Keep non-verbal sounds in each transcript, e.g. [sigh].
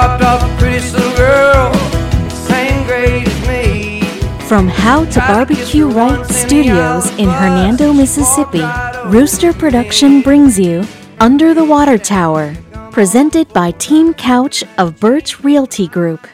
dropped off a pretty little girl, same grade as me. From How to Barbecue Right Studios in Hernando, Mississippi, Rooster Production brings you Under the Water Tower, presented by Team Couch of Birch Realty Group.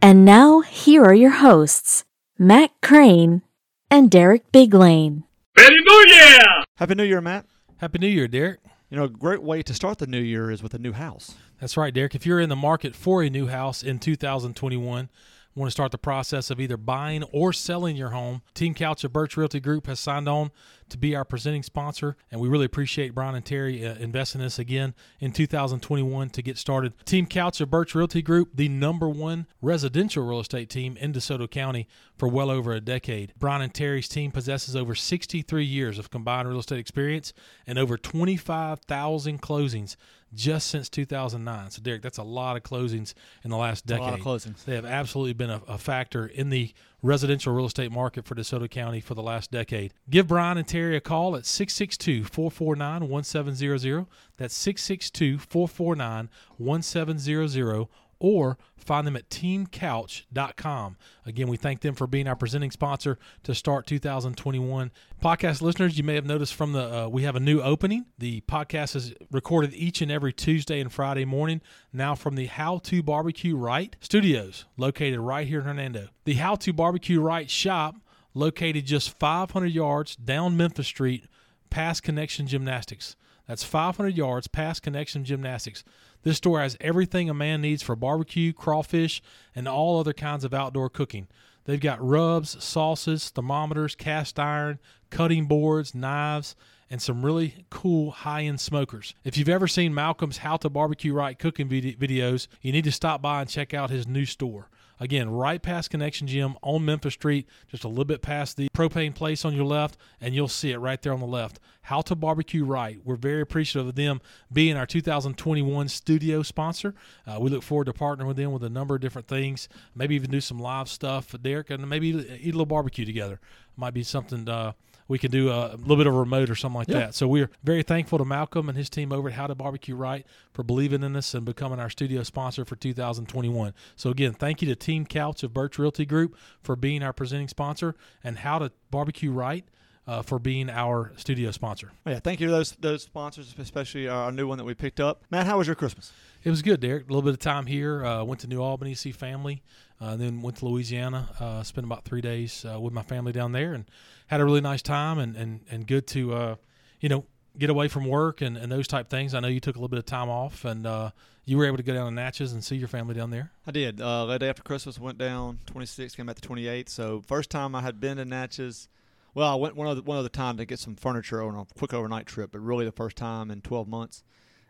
And now, here are your hosts, Matt Crane and Derek Biglane. Happy New Year! Happy New Year, Matt. Happy New Year, Derek. You know, a great way to start the new year is with a new house. That's right, Derek. If you're in the market for a new house in 2021, want to start the process of either buying or selling your home, Team Couch of Birch Realty Group has signed on to be our presenting sponsor, and we really appreciate Brian and Terry uh, investing in us again in 2021 to get started. Team Couch of Birch Realty Group, the number one residential real estate team in DeSoto County for well over a decade. Brian and Terry's team possesses over 63 years of combined real estate experience and over 25,000 closings just since 2009. So, Derek, that's a lot of closings in the last decade. A lot of closings. They have absolutely been a, a, factor in the residential real estate market for DeSoto County for the last decade. Give Brian and Terry a call at 662 449 1700. That's 662 449 1700 or find them at teamcouch.com. Again, we thank them for being our presenting sponsor to start 2021. Podcast listeners, you may have noticed from the uh, we have a new opening. The podcast is recorded each and every Tuesday and Friday morning now from the How to Barbecue Right Studios, located right here in Hernando. The How to Barbecue Right shop located just 500 yards down Memphis Street past Connection Gymnastics. That's 500 yards past Connection Gymnastics. This store has everything a man needs for barbecue, crawfish, and all other kinds of outdoor cooking. They've got rubs, sauces, thermometers, cast iron, cutting boards, knives, and some really cool high end smokers. If you've ever seen Malcom's How to Barbecue Right cooking videos, you need to stop by and check out his new store. Again, right past Connection Gym on Memphis Street, just a little bit past the propane place on your left, and you'll see it right there on the left. How to Barbecue Right. We're very appreciative of them being our 2021 studio sponsor. Uh, we look forward to partnering with them with a number of different things, maybe even do some live stuff, Derek, and maybe eat a little barbecue together. Might be something. Uh, we can do a, little bit of a remote or something like yeah. that. So we're very thankful to Malcom and his team over at How to Barbecue Right for believing in us and becoming our studio sponsor for 2021. So again, thank you to Team Couch of Birch Realty Group for being our presenting sponsor and How to Barbecue Right. Uh, for being our studio sponsor. Oh, yeah, thank you to those those sponsors, especially our new one that we picked up. Matt, how was your Christmas? It was good, Derek. A little bit of time here. Uh, went to New Albany see family. Uh, then went to Louisiana. Uh, spent about three days uh, with my family down there, and had a really nice time. And and and good to uh, you know get away from work and, and those type things. I know you took a little bit of time off, and uh, you were able to go down to Natchez and see your family down there. I did. Uh, day after Christmas, went down 26, came back the 28th. So first time I had been to Natchez. Well, I went one other one other time to get some furniture on a quick overnight trip, but really the first time in 12 months.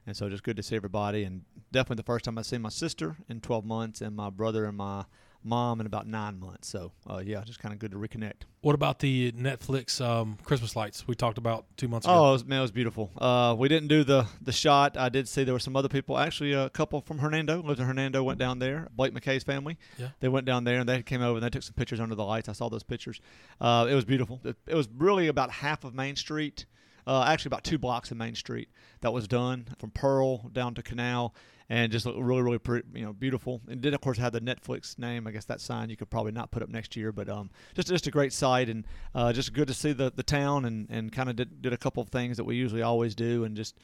And so just good to see everybody, and definitely the first time I've seen my sister in 12 months, and my brother and my mom in about nine months. So uh, yeah, just kind of good to reconnect. What about the Netflix um, Christmas lights we talked about two months ago? Oh, it was, man, it was beautiful. Uh, we didn't do the the shot. I did see there were some other people. Actually, a couple from Hernando lived in Hernando went down there. Blake McKay's family. Yeah. They went down there and they came over and they took some pictures under the lights. I saw those pictures. Uh, it was beautiful. It, it was really about half of Main Street. Uh, actually, about two blocks of Main Street that was done from Pearl down to Canal, and just looked really, really, pretty, you know, beautiful. And did of course have the Netflix name. I guess that sign you could probably not put up next year, but um, just just a great site and uh, just good to see the the town and and kind of did did a couple of things that we usually always do and just.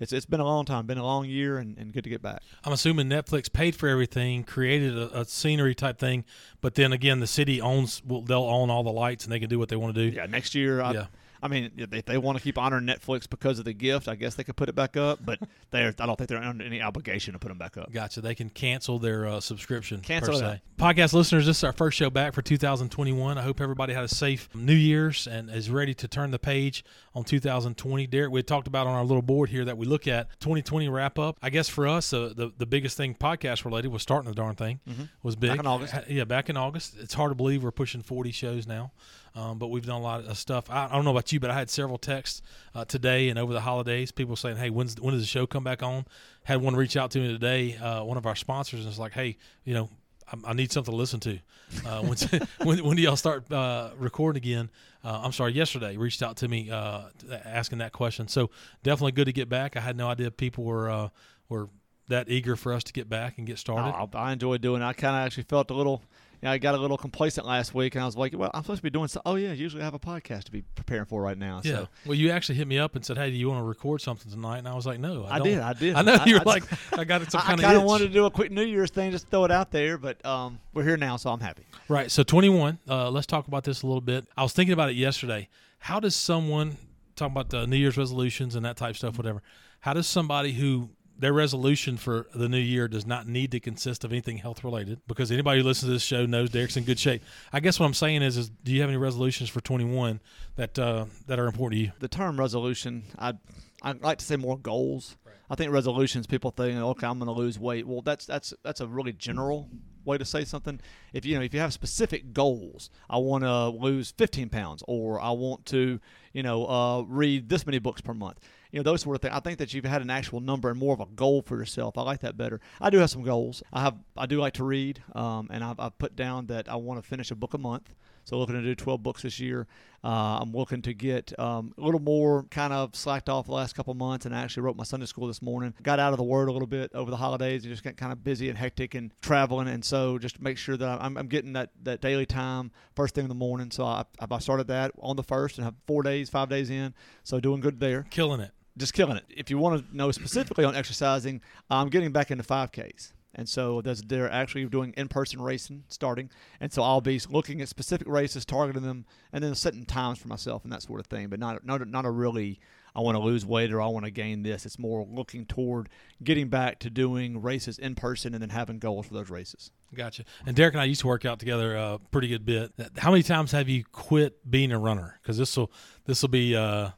It's, it's been a long time, been a long year, and, and good to get back. I'm assuming Netflix paid for everything, created a, a scenery type thing, but then again, the city owns, well, they'll own all the lights and they can do what they want to do. Yeah, next year, I, yeah. I mean, if they want to keep honoring Netflix because of the gift, I guess they could put it back up. But [laughs] they I don't think they're under any obligation to put them back up. Gotcha. They can cancel their uh, subscription. Cancel that. Podcast listeners, this is our first show back for 2021. I hope everybody had a safe New Year's and is ready to turn the page on 2020. Derek, we talked about on our little board here that we look at 2020 wrap up. I guess for us, uh, the the biggest thing podcast related was starting the darn thing. Mm-hmm. Was big back in August. Yeah, back in August. It's hard to believe we're pushing 40 shows now. Um, but we've done a lot of stuff. I, I, don't know about you, but I had several texts uh, today and over the holidays. People saying, "Hey, when's when does the show come back on?" Had one reach out to me today, uh, one of our sponsors, and it's like, "Hey, you know, I, I need something to listen to. Uh, [laughs] when, when do y'all start uh, recording again?" Uh, I'm sorry, yesterday reached out to me uh, asking that question. So definitely good to get back. I had no idea people were were that eager for us to get back and get started? Oh, I enjoyed doing it. I kind of actually felt a little, you know, I got a little complacent last week, and I was like, well, I'm supposed to be doing so. Oh yeah, usually I have a podcast to be preparing for right now. yeah. So Well, you actually hit me up and said, "Hey, do you want to record something tonight?" And I was like, "No, I, I don't." did, I did. [laughs] I know I- you were I- like, "I got some kind [laughs] of. I, kind of of wanted to do a quick New Year's thing, just throw it out there, but um, we're here now, so I'm happy. Right. So 21. Uh, let's talk about this a little bit. I was thinking about it yesterday. How does someone talking about the New Year's resolutions and that type of stuff, whatever? How does somebody who their resolution for the new year does not need to consist of anything health related? Because anybody who listens to this show knows Derek's in good shape. I guess what I'm saying is, is do you have any resolutions for 21 that uh, that are important to you? The term resolution, I I like to say more goals. I think resolutions, people think, okay, I'm going to lose weight. Well, that's that's that's a really general way to say something. If you know, if you have specific goals, I want to lose 15 pounds, or I want to, you know, uh, read this many books per month. You know, those sort of things. I think that you've had an actual number and more of a goal for yourself. I like that better. I do have some goals. I have, I do like to read, um, and I've, I've put down that I want to finish a book a month. So looking to do 12 books this year. Uh, I'm looking to get um, a little more kind of slacked off the last couple months, and I actually wrote my Sunday school this morning. Got out of the Word a little bit over the holidays, and just got kind of busy and hectic and traveling, and so just make sure that I'm, I'm getting that, that daily time first thing in the morning. So I, I started that on the first and have four days, five days in, so doing good there Killing it. Just killing it. If you want to know specifically on exercising, I'm getting back into 5Ks. And so they're actually doing in-person racing starting, and so I'll be looking at specific races, targeting them, and then setting times for myself and that sort of thing. But not not not a really I want to lose weight or I want to gain this. It's more looking toward getting back to doing races in person and then having goals for those races. Gotcha. And Derek and I used to work out together a pretty good bit. How many times have you quit being a runner? Because this will this will be. Uh,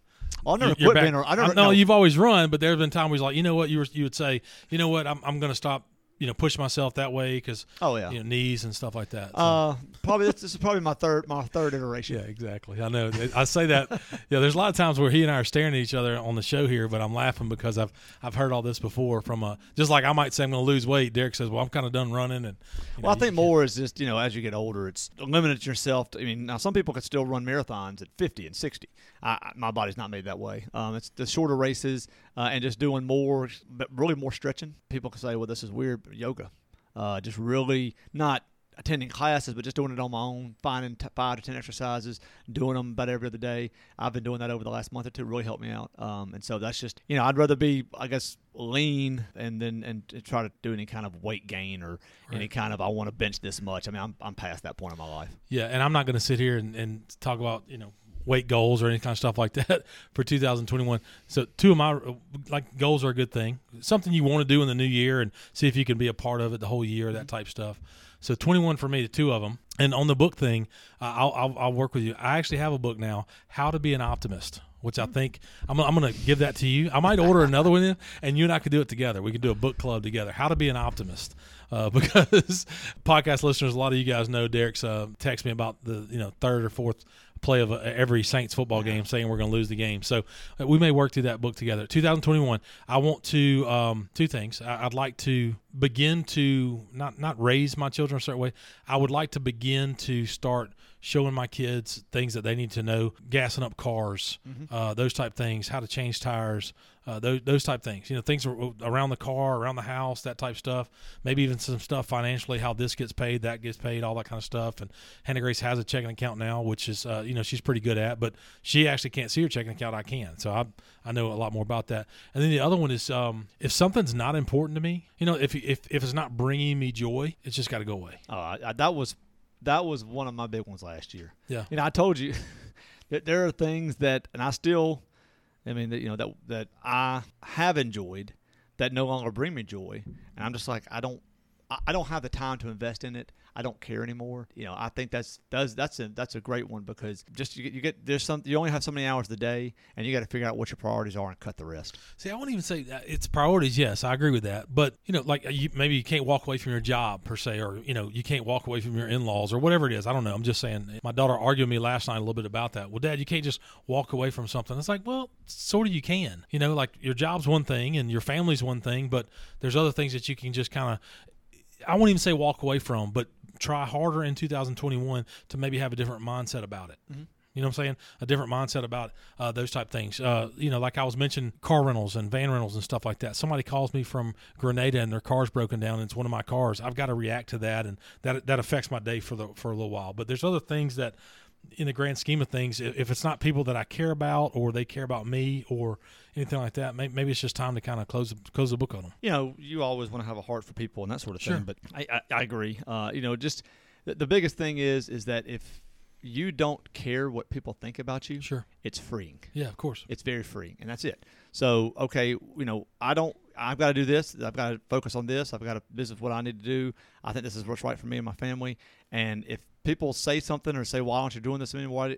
I'll never you're quit back- being. a- I never. no, no, you've always run, but there's been times where he's like, you know what, you were, you would say, you know what, I'm I'm going to stop, you know, push myself that way because Oh yeah. you know knees and stuff like that. So- Uh, probably this, this is probably my third my third iteration. yeah, exactly. I know. I say that. Yeah, there's a lot of times where he and I are staring at each other on the show here, but I'm laughing because I've I've heard all this before from a just like I might say I'm going to lose weight. Derek says, well, I'm kind of done running, and you know, Well, I think more is just you know as you get older, it's limiting yourself. To, I mean, now some people can still run marathons at 50 and 60. I, I- my body's not made that way. Um, it's the shorter races uh, and just doing more, but really more stretching. People can say, well, this is weird, but yoga, uh, just really not attending classes, but just doing it on my own, finding t- five to ten exercises, doing them about every other day. I've been doing that over the last month or two. Really helped me out. Um, and so that's just you know I'd rather be I guess lean and then and try to do any kind of weight gain or any kind of I want to bench this much. I mean I'm I'm past that point in my life. Yeah, and I'm not going to sit here and, and talk about you know weight goals or any kind of stuff like [laughs] that for 2021. So two of my like goals are a good thing, something you want to do in the new year and see if you can be a part of it the whole year, that type stuff. So 21 for me, the two of them. And on the book thing, uh, I'll, I'll, I'll work with you. I actually have a book now, How to Be an Optimist, which I think I'm, I'm going to give that to you. I might order another one, in, and you and I could do it together. We could do a book club together. How to Be an Optimist, uh, [laughs] because podcast listeners, a lot of you guys know Derek's uh, text me about the you know third or fourth play of uh, every Saints football game, saying we're going to lose the game. So uh, we may work through that book together. 2021. I want to um, two things. I, I'd like to begin to not not raise my children a certain way. I would like to begin to start showing my kids things that they need to know, gassing up cars, uh, those type things, how to change tires, uh, those those type things. You know, things around the car, around the house, that type stuff. Maybe even some stuff financially, how this gets paid, that gets paid, all that kind of stuff. And Hannah Grace has a checking account now, which is uh, you know she's pretty good at, but she actually can't see her checking account. I can, so I I know a lot more about that. And then the other one is um, if something's not important to me, you know, if if if it's not bringing me joy, it's just got to go away. Oh, I, that was that was one of my big ones last year. Yeah. You know, I told you [laughs] that there are things that, and I still, I mean, that you know that that I have enjoyed that no longer bring me joy, and I'm just like I don't, I I don't have the time to invest in it. I don't care anymore. You know, I think that's does that's a that's a great one because just you get, you get there's some you only have so many hours a day, and you got to figure out what your priorities are and cut the rest. See, I won't even say that it's priorities. Yes, I agree with that. But you know, like uh, you, maybe you can't walk away from your job per se, or you know, you can't walk away from your in-laws or whatever it is. I don't know. I'm just saying. My daughter argued with me last night a little bit about that. Well, Dad, you can't just walk away from something. It's like, well, sort of you can. You know, like your job's one thing and your family's one thing, but there's other things that you can just kind of. I won't even say walk away from, but try harder in 2021 to maybe have a different mindset about it. You know what I'm saying? A different mindset about uh, those type things. Uh, you know, like I was mentioning car rentals and van rentals and stuff like that. Somebody calls me from Grenada and their car's broken down and it's one of my cars. I've got to react to that, and that that affects my day for the for a little while. But there's other things that in the grand scheme of things, if it's not people that I care about or they care about me or anything like that, maybe it's just time to kind of close close the book on them. You know, you always want to have a heart for people and that sort of Sure. thing. But I, I, I agree. Uh, you know, just the, the biggest thing is is that if you don't care what people think about you, Sure. it's freeing. Yeah, of course. It's very freeing, and that's it. So, okay, you know, I don't. I've got to do this. I've got to focus on this. I've got to. This is what I need to do. I think this is what's right for me and my family. And if people say something or say, "Why aren't you doing this anymore?"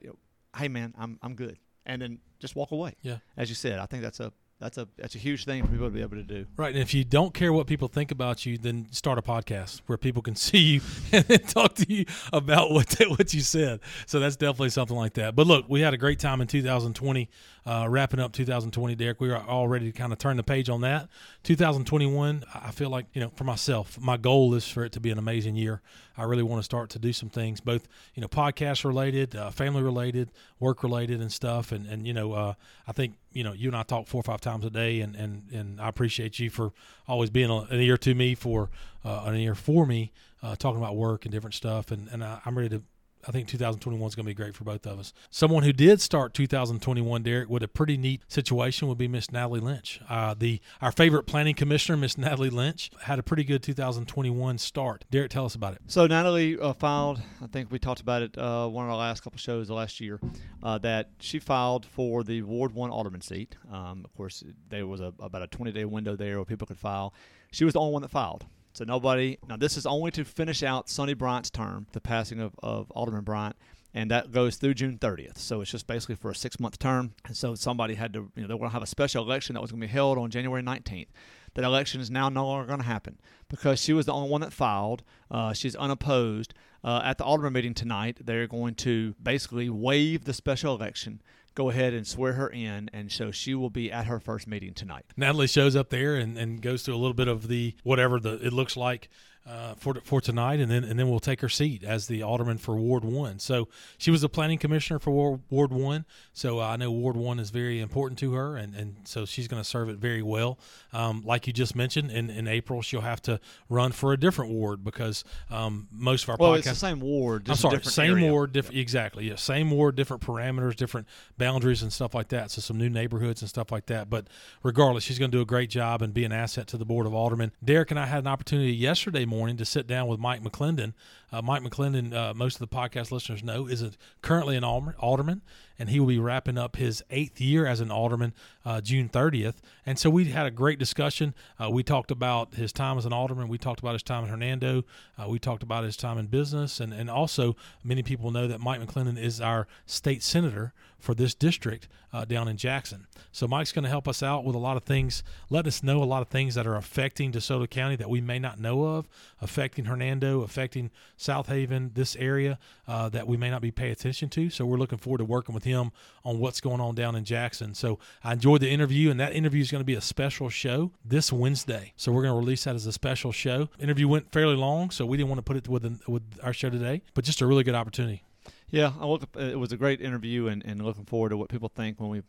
Hey, man, I'm I'm good. And then just walk away. Yeah. As you said, I think that's a that's a that's a huge thing for people to be able to do. Right, and if you don't care what people think about you, then start a podcast where people can [laughs] see you and then talk to you about what what you said. So that's definitely something like that. But look, we had a great time in 2020, uh, wrapping up 2020. Derek, we are all ready to kind of turn the page on that. 2021, I feel like you know, for myself, my goal is for it to be an amazing year. I really want to start to do some things, both you know, podcast related, uh, family related, work related, and stuff. And and you know, uh, I think you know, you and I talk four or five times a day, and and and I appreciate you for always being an ear to me for uh, an ear for me, uh, talking about work and different stuff. And and I, I'm ready to. I think 2021 is going to be great for both of us. Someone who did start 2021, Derek, with a pretty neat situation would be Miss Natalie Lynch. Uh, the our favorite planning commissioner, Miss [laughs] Natalie Lynch, had a pretty good 2021 start. Derek, tell us about it. So Natalie uh, filed. I think we talked about it uh, one of our last couple shows last year. Uh, that she filed for the Ward One Alderman seat. Um, of course, there was a, about a 20 day window there where people could file. She was the only one that filed. So nobody. Now this is only to finish out Sonny Bryant's term, the passing of, of Alderman Bryant. And that goes through June 30th. So it's just basically for a six month term. And so somebody had to, you know, they were going to have a special election that was going to be held on January 19th. That election is now no longer going to happen because she was the only one that filed. Uh, she's unopposed. Uh, at the Alderman meeting tonight, they're going to basically waive the special election, go ahead and swear her in, and so she will be at her first meeting tonight. Natalie shows up there and, and goes through a little bit of the whatever the it looks like uh, for for tonight, and then and then we'll take her seat as the alderman for Ward One. So she was the planning commissioner for Ward, Ward One. So I know Ward One is very important to her, and, and so she's going to serve it very well. Um, like you just mentioned, in, in April she'll have to run for a different ward because um, most of our Well, podcasts. it's the same ward. I'm sorry, different same area. ward, different exactly. Yeah, same ward, different parameters, different boundaries and stuff like that. So some new neighborhoods and stuff like that. But regardless, she's going to do a great job and be an asset to the board of aldermen. Derek and I had an opportunity yesterday morning to sit down with Mike McLendon. Uh, Mike McLendon, uh, most of the podcast listeners know, is a, currently an alderman, and he will be wrapping up his eighth year as an alderman uh, June 30th. And so we had a great discussion. Uh, we talked about his time as an alderman. We talked about his time in Hernando. Uh, we talked about his time in business. And, and also, many people know that Mike McLendon is our state senator for this district uh, down in Jackson. So Mike's going to help us out with a lot of things, let us know a lot of things that are affecting DeSoto County that we may not know of, affecting Hernando, affecting Southaven, this area uh, that we may not be paying attention to. So we're looking forward to working with him on what's going on down in Jackson. So I enjoyed the interview, and that interview is going to be a special show this Wednesday. So we're going to release that as a special show. Interview went fairly long, so we didn't want to put it with with our show today, but just a really good opportunity. Yeah, I look, it was a great interview, and, and looking forward to what people think when we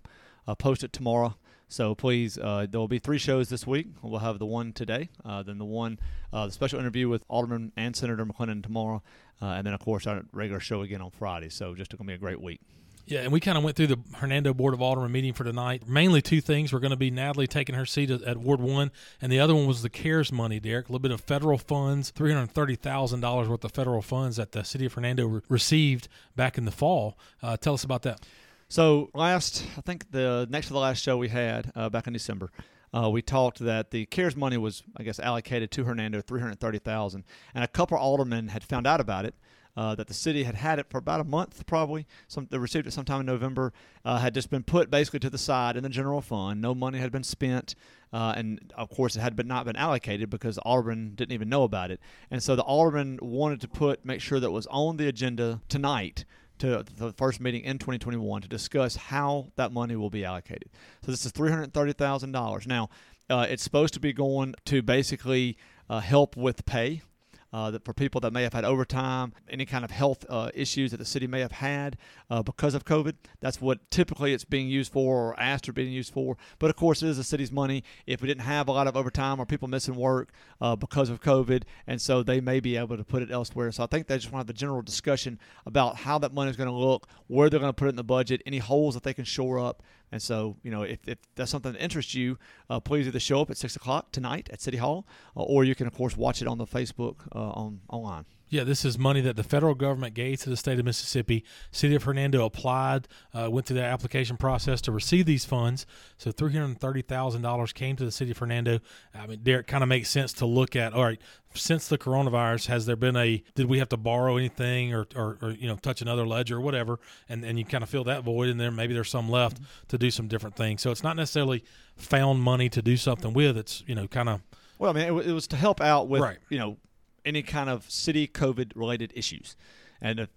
uh, post it tomorrow. So please, uh, there will be three shows this week. We'll have the one today, uh, then the one, uh, the special interview with Alderman and Senator McLendon tomorrow, uh, and then of course our regular show again on Friday. So just going to be a great week. Yeah, and we kind of went through the Hernando Board of Aldermen meeting for tonight. Mainly two things. We're going to be Natalie taking her seat at, Ward 1, and the other one was the CARES money, Derek. A little bit of federal funds, $330,000 worth of federal funds that the city of Hernando re- received back in the fall. Uh, tell us about that. So last, I think the next to the last show we had uh, back in December, uh, we talked that the CARES money was, I guess, allocated to Hernando, three hundred thirty thousand, and a couple aldermen had found out about it. Uh, that the city had had it for about a month, probably. Some they received it sometime in November. Uh, had just been put basically to the side in the general fund. No money had been spent, uh, and of course it had been not been allocated because aldermen didn't even know about it. And so the alderman wanted to put make sure that was on the agenda tonight to the first meeting in 2021 to discuss how that money will be allocated. So this is $330,000. Now, uh, it's supposed to be going to basically uh, help with pay. Uh, that for people that may have had overtime, any kind of health uh, issues that the city may have had uh, because of COVID. That's what typically it's being used for or asked or being used for. But of course, it is the city's money. If we didn't have a lot of overtime or people missing work uh, because of COVID, and so they may be able to put it elsewhere. So I think they just want to have the general discussion about how that money is going to look, where they're going to put it in the budget, any holes that they can shore up. And so, you know, if, if that's something that interests you, uh, please either show up at 6 o'clock tonight at City Hall, uh, or you can, of course, watch it on the Facebook uh, on online. Yeah, this is money that the federal government gave to the state of Mississippi. City of Hernando applied, uh, went through the application process to receive these funds. So three hundred thirty thousand dollars came to the city of Hernando. I mean, Derek, kind of makes sense to look at. All right, since the coronavirus, has there been a? Did we have to borrow anything or, or, or you know touch another ledger or whatever? And and you kind of fill that void, and there maybe there's some left to do some different things. So it's not necessarily found money to do something with. It's you know kind of Well, I mean, it, it was to help out with, Right. you know, any kind of city COVID related issues. And if,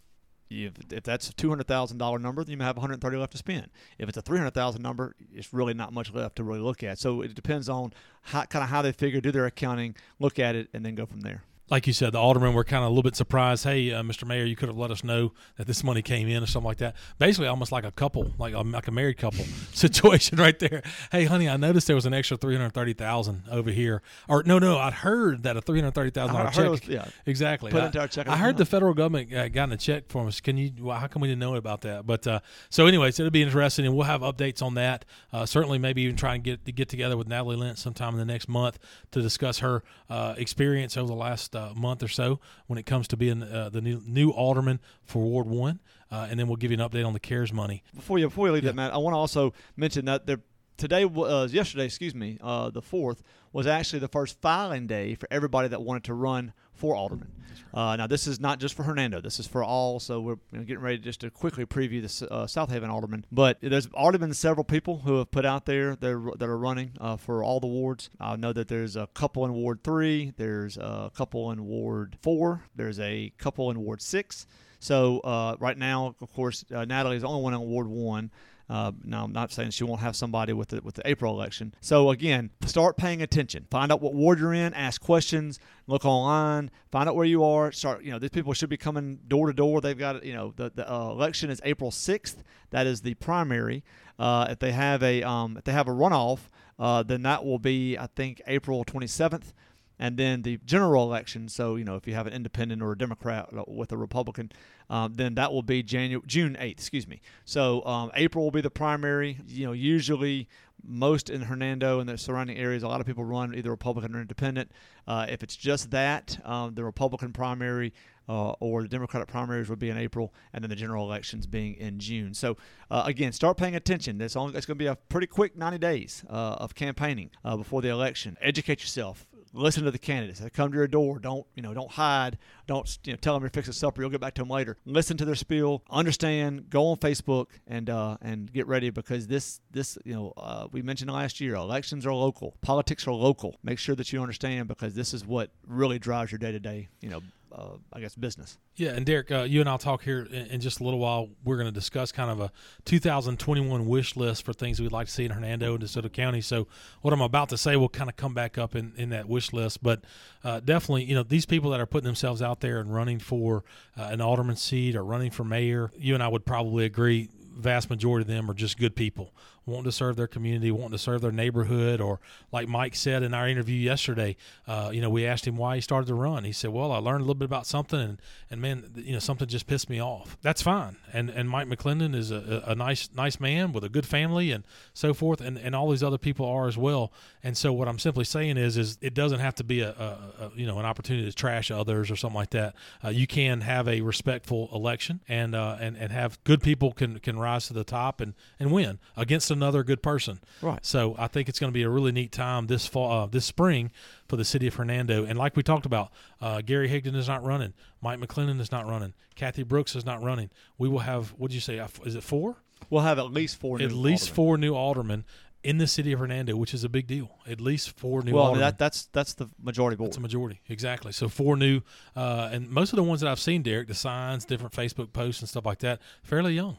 if, if that's a $200,000 number, then you may have 130 left to spend. If it's a 300,000 number, it's really not much left to really look at. So it depends on how, kind of how they figure, do their accounting, look at it, and then go from there. Like you said, the aldermen were kind of a little bit surprised. Hey, uh, Mr. Mayor, you could have let us know that this money came in or something like that. Basically, almost like a couple, like a, like a married couple [laughs] situation right there. Hey, honey, I noticed there was an extra three hundred thirty thousand over here. Or no, no, I'd heard that a three hundred thirty thousand I dollar check. was- yeah. exactly. Put I, into our checking I heard the federal government uh, got a check for us. Can you? Well, how come we didn't know about that? But uh, so, anyways, it'll be interesting, and we'll have updates on that. Uh, certainly, maybe even try and get to get together with Natalie Lynch sometime in the next month to discuss her uh, experience over the last uh, month or so when it comes to being uh, the new new alderman for Ward One, uh, and then we'll give you an update on the CARES money. before you before you leave that, Matt, I want to also mention that there today uh, yesterday, excuse me, uh, the fourth was actually the first filing day for everybody that wanted to run for alderman. Uh, now this is not just for Hernando; this is for all. So we're you know, getting ready just to quickly preview the uh, Southaven alderman. But there's already been several people who have put out there that are, that are running uh, for all the wards. I know that there's a couple in Ward three, there's a couple in Ward four, there's a couple in Ward six. So uh, right now, of course, uh, Natalie is the only one in Ward One. Uh, now, I'm not saying she won't have somebody with the with the April election. So again, start paying attention. Find out what ward you're in. Ask questions. Look online. Find out where you are. Start. You know, these people should be coming door to door. They've got. You know, the the uh, election is April 6th. That is the primary. Uh, if they have a um, if they have a runoff, uh, then that will be I think April 27th and then the general election. So you know, if you have an independent or a Democrat with a Republican, um, then that will be January June eighth. Excuse me. So um, April will be the primary. You know, usually most in Hernando and the surrounding areas, a lot of people run either Republican or Independent. Uh, if it's just that, um, the Republican primary. Uh, or the Democratic primaries would be in April, and then the general elections being in June. So, uh, again, start paying attention. That's only it's going to be a pretty quick 90 days uh, of campaigning uh, before the election. Educate yourself listen to the candidates. They come to your door. Don't you know? Don't hide. Don't you know? Tell them you're fixing supper. You'll get back to them later. Listen to their spiel. Understand. Go on Facebook and uh, and get ready because this this you know uh, we mentioned last year. Elections are local. Politics are local. Make sure that you understand because this is what really drives your day to day. You know. Uh, I guess business. Yeah, and Derek, uh, you and I'll talk here in, in just a little while. We're going to discuss kind of a 2021 wish list for things we'd like to see in Hernando and DeSoto County. So, what I'm about to say will kind of come back up in, in that wish list. But uh, definitely, you know, these people that are putting themselves out there and running for uh, an alderman seat or running for mayor, you and I would probably agree vast majority of them are just good people wanting to serve their community wanting to serve their neighborhood or like mike said in our interview yesterday uh, you know we asked him why he started to run. He said well i learned a little bit about something and, and man you know something just pissed me off. That's fine. And and mike mclendon is a, a nice nice man with a good family and so forth and, and all these other people are as well. And so what i'm simply saying is is it doesn't have to be a, a, a you know an opportunity to trash others or something like that. Uh, you can have a respectful election and uh, and and have good people can can rise to the top and and win against another good person. Right. So I think it's going to be a really neat time this fall, uh, this spring for the city of Hernando. And like we talked about, uh, Gary Higdon is not running. Mike McLendon is not running. Kathy Brooks is not running. We will have. What did you say? uh, Is it four? We'll have at least four. At new least aldermen. four new aldermen in the city of Hernando, which is a big deal. At least four new Well, aldermen. that, that's that's the majority board. That's a majority, exactly. So four new, uh, and most of the ones that I've seen, Derek, the signs, different Facebook posts, and stuff like that, fairly young.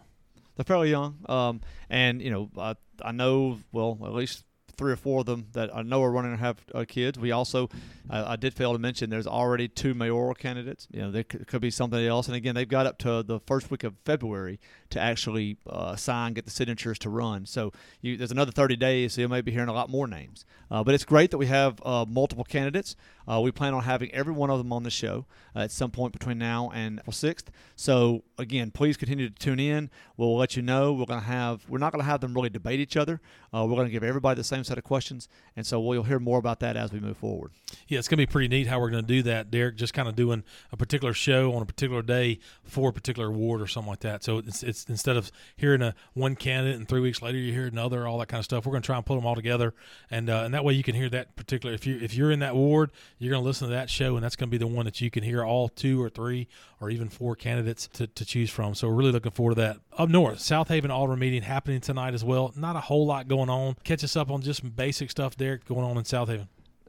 They're fairly young, um, and you know, I, I know well at least three or four of them that I know are running and have uh, kids. We also, I did fail to mention, there's already two mayoral candidates. You know, there could, could be something else. And again, they've got up to the first week of February to actually uh, sign, get the signatures to run. So you, there's another 30 days, so you may be hearing a lot more names. Uh, but it's great that we have uh, multiple candidates. Uh, we plan on having every one of them on the show uh, at some point between now and April 6th. So again, please continue to tune in. We'll let you know. We're going to have. We're not going to have them really debate each other. We're going to give everybody the same set of questions, and so we'll hear more about that as we move forward. Yeah, it's going to be pretty neat how we're going to do that, Derek. Just kind of doing a particular show on a particular day for a particular award or something like that. So it's, it's instead of hearing a one candidate and three weeks later you hear another, all that kind of stuff. We're going to try and put them all together, and uh, and that way you can hear that particular. If you if you're in that ward, you're going to listen to that show, and that's going to be the one that you can hear all two or three or even four candidates to, to choose from. So we're really looking forward to that. Up north, Southaven Alderman meeting happening tonight as well. Not a whole lot going on. Catch us up on just some basic stuff, Derek, going on in Southaven.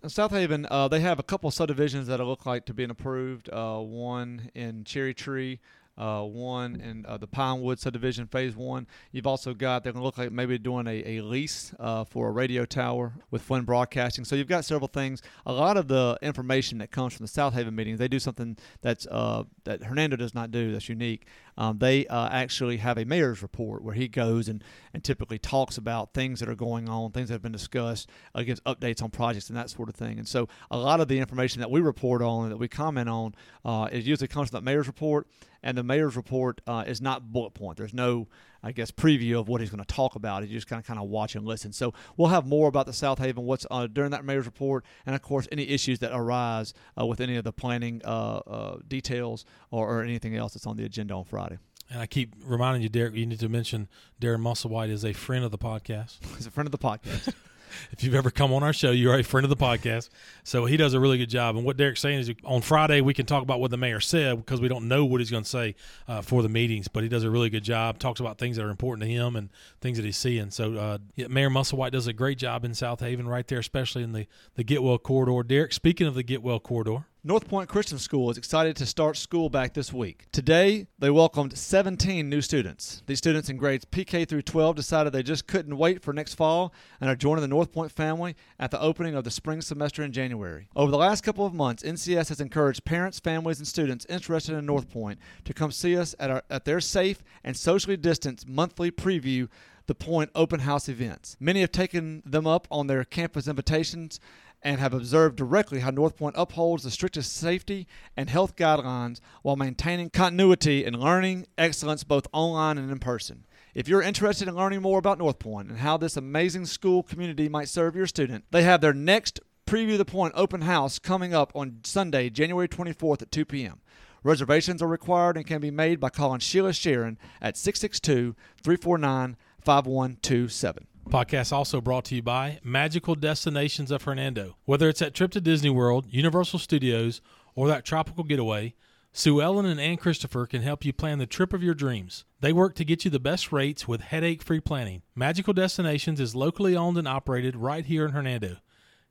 South Haven, uh, they have a couple subdivisions that look like to being approved. Uh, one in Cherry Tree, uh, one and uh, the Pinewood subdivision, phase one. You've also got they're going to look like maybe doing a, a lease uh, for a radio tower with Flynn Broadcasting. So you've got several things. A lot of the information that comes from the Southaven meetings, they do something that's uh, that Hernando does not do. That's unique. Um, they uh, actually have a mayor's report where he goes and, and typically talks about things that are going on, things that have been discussed, uh, gives updates on projects and that sort of thing. And so a lot of the information that we report on and that we comment on uh, it usually comes from that mayor's report. And the mayor's report uh, is not bullet point. There's no, I guess, preview of what he's going to talk about. You just kind of kind of watch and listen. So we'll have more about the Southaven, what's uh, during that mayor's report, and of course any issues that arise uh, with any of the planning uh, uh, details or, or anything else that's on the agenda on Friday. And I keep reminding you, Derek, you need to mention Darren Musselwhite is a friend of the podcast. [laughs] He's a friend of the podcast. [laughs] if you've ever come on our show, you're a friend of the podcast. So he does a really good job. And what Derek's saying is on Friday, we can talk about what the mayor said because we don't know what he's going to say uh, for the meetings, but he does a really good job, talks about things that are important to him and things that he's seeing. So uh, yeah, Mayor Musselwhite does a great job in Southaven right there, especially in the, the Getwell corridor. Derek, speaking of the Getwell corridor, North Point Christian School is excited to start school back this week. Today, they welcomed 17 new students. These students in grades PK through 12 decided they just couldn't wait for next fall and are joining the North Point family at the opening of the spring semester in January. Over the last couple of months, NCS has encouraged parents, families, and students interested in North Point to come see us at, our, at their safe and socially distanced monthly preview the Point open house events. Many have taken them up on their campus invitations and have observed directly how North Point upholds the strictest safety and health guidelines while maintaining continuity in learning excellence both online and in person. If you're interested in learning more about North Point and how this amazing school community might serve your student, they have their next Preview the Point open house coming up on Sunday, January 24th at 2 p.m. Reservations are required and can be made by calling Sheila Sharon at 662 349 5127. Podcast also brought to you by Magical Destinations of Hernando. Whether it's that trip to Disney World, Universal Studios, or that tropical getaway, Sue Ellen and Ann Christopher can help you plan the trip of your dreams. They work to get you the best rates with headache free planning. Magical Destinations is locally owned and operated right here in Hernando.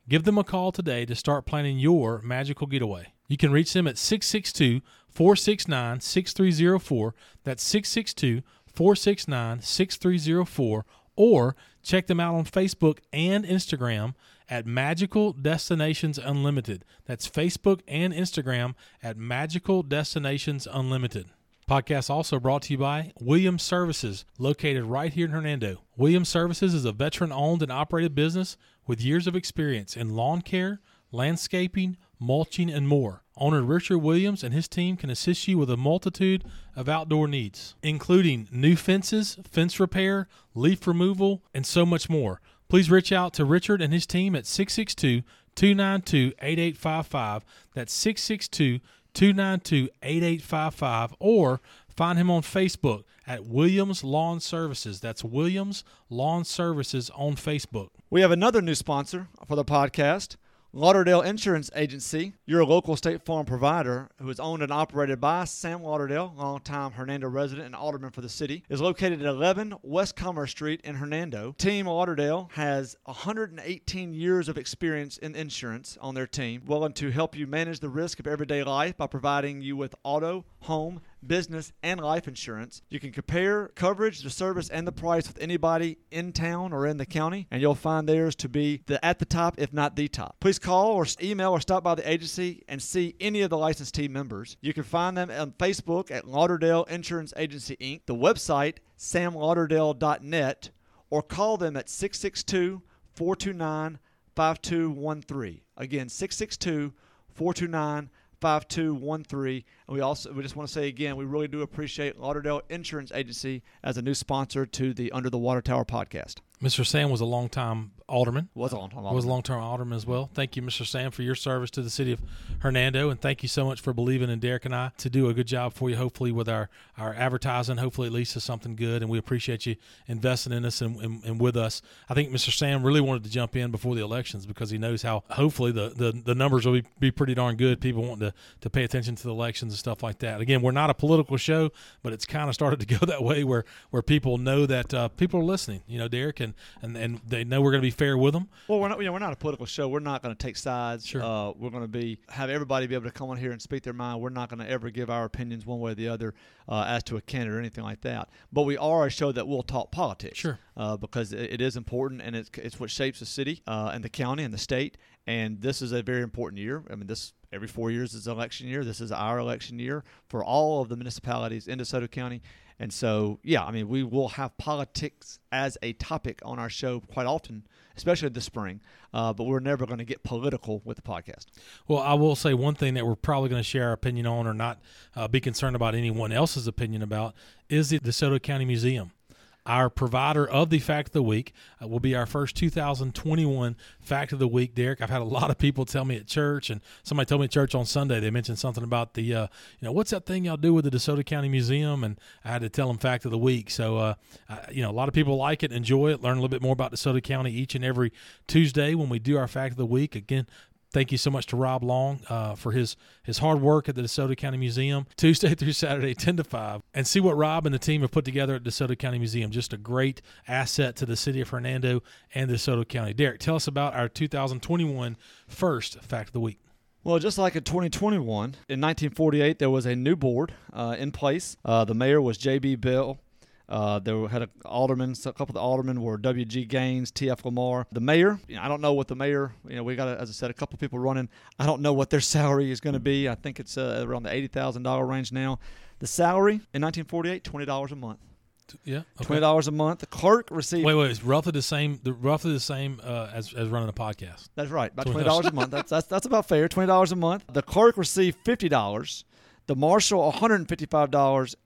Give them a call today to start planning your magical getaway. You can reach them at 662 469 6304. That's 662 469 6304 or check them out on Facebook and Instagram at Magical Destinations Unlimited. That's Facebook and Instagram at Magical Destinations Unlimited. Podcast also brought to you by Williams Services, located right here in Hernando. Williams Services is a veteran owned and operated business with years of experience in lawn care, landscaping, mulching, and more. Owner Richard Williams and his team can assist you with a multitude of outdoor needs, including new fences, fence repair, leaf removal, and so much more. Please reach out to Richard and his team at 662 292 8855. That's 662 292 8855 or find him on Facebook at Williams Lawn Services. That's Williams Lawn Services on Facebook. We have another new sponsor for the podcast. Lauderdale Insurance Agency, your local State Farm provider, who is owned and operated by Sam Lauderdale, longtime Hernando resident and alderman for the city, is located at 11 West Commerce Street in Hernando. Team Lauderdale has 118 years of experience in insurance on their team, willing to help you manage the risk of everyday life by providing you with auto, home, business, and life insurance. You can compare coverage, the service, and the price with anybody in town or in the county, and you'll find theirs to be the, at the top, if not the top. Please call or email or stop by the agency and see any of the licensed team members. You can find them on Facebook at Lauderdale Insurance Agency Inc., the website samlauderdale.net, or call them at 662 429 5213. Again, 662 429 5213. And we also we just want to say again, we really do appreciate Lauderdale Insurance Agency as a new sponsor to the Under the Water Tower podcast. Mr. Sam was a longtime alderman. Was a long time. was a long-term alderman as well. Thank you, Mr. Sam, for your service to the city of Hernando, and thank you so much for believing in Derek and I to do a good job for you. Hopefully, with our our advertising, hopefully at least is something good, and we appreciate you investing in us and, and, and with us. I think Mr. Sam really wanted to jump in before the elections because he knows how hopefully the the, the numbers will be, be pretty darn good. People want to to pay attention to the elections and stuff like that. Again, we're not a political show, but it's kind of started to [laughs] go that way where where people know that uh, people are listening. You know, Derek, and and, and they know we're going to be fair with them. Well, we're not. You know, we're not a political show. We're not going to take sides. Sure. Uh, we're going to be have everybody be able to come on here and speak their mind. We're not going to ever give our opinions one way or the other uh, as to a candidate or anything like that. But we are a show that will talk politics. Sure. Uh, because it, it is important and it's it's what shapes the city uh, and the county and the state. And this is a very important year. I mean, this every four years is election year. This is our election year for all of the municipalities in DeSoto County. And so, yeah, I mean, we will have politics as a topic on our show quite often, especially this spring. Uh, but we're never going to get political with the podcast. Well, I will say one thing that we're probably going to share our opinion on or not uh, be concerned about anyone else's opinion about is the DeSoto County Museum. Our provider of the Fact of the Week uh, will be our first 2021 Fact of the Week. Derek, I've had a lot of people tell me at church, and somebody told me at church on Sunday they mentioned something about the, uh, you know, what's that thing y'all do with the DeSoto County Museum? And I had to tell them Fact of the Week. So, uh, you know, a lot of people like it, enjoy it, learn a little bit more about DeSoto County each and every Tuesday when we do our Fact of the Week. Again, Thank you so much to Rob Long uh, for his his hard work at the DeSoto County Museum, Tuesday [laughs] through Saturday, 10 to 5. And see what Rob and the team have put together at DeSoto County Museum. Just a great asset to the city of Hernando and DeSoto County. Derek, tell us about our 2021 first Fact of the Week. Well, just like in 2021, in 1948, there was a new board uh, in place. Uh, the mayor was J.B. Bill. Uh, there had a alderman, so a couple of the aldermen were W.G. Gaines, T.F. Lamar. The mayor, you know, I don't know what the mayor, you know, we got, as I said, a couple of people running. I don't know what their [laughs] salary is going to be. I think it's uh, around the $80,000 range now. The salary in 1948, $20 a month. Yeah. Twenty dollars a month. The clerk received. Wait, wait. It's roughly the same. The, roughly the same uh, as as running a podcast. That's right. About $20. twenty dollars a month. That's, that's that's about fair. Twenty dollars a month. The clerk received fifty dollars. The marshal one hundred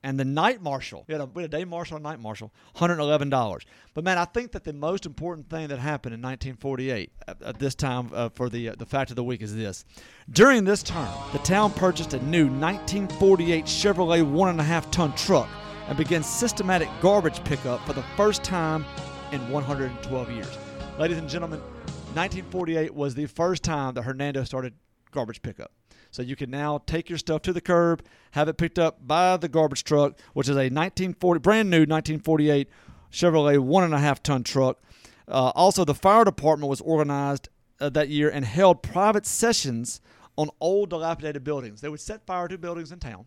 and the night marshal. We had a, we had a day marshal and night marshal, one hundred and eleven dollars. But man, I think that the most important thing that happened in 1948 at, at this time uh, for the uh, the fact of the week is this: during this term, the town purchased a new 1948 Chevrolet one and a half ton truck and began systematic garbage pickup for the first time in 112 years. Ladies and gentlemen, 1948 was the first time that Hernando started garbage pickup. So you can now take your stuff to the curb, have it picked up by the garbage truck, which is a 1940 brand new 1948 Chevrolet one and a half ton truck. Uh, also, the fire department was organized uh, that year and held private sessions on old dilapidated buildings. They would set fire to buildings in town,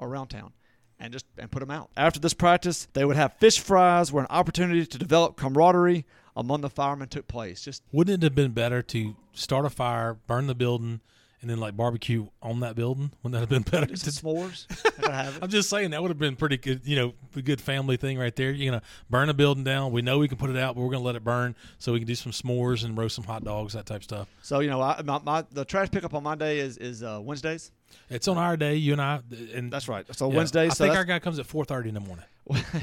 around town, and just and put them out. After this practice, they would have fish fries, where an opportunity to develop camaraderie among the firemen took place. Just Wouldn't it have been better to start a fire, burn the building, and then like barbecue on that building? Wouldn't that have been better? just s'mores. [laughs] I have it. I'm just saying that would have been pretty good, you know, a good family thing right there. You're gonna burn a building down. We know we can put it out, but we're gonna let it burn so we can do some s'mores and roast some hot dogs, that type of stuff. So you know, I, my, my the trash pickup on my day is is uh, Wednesdays. It's on our day, you and I, and That's right. So yeah, Wednesdays. I so think our guy comes at 4:30 in the morning.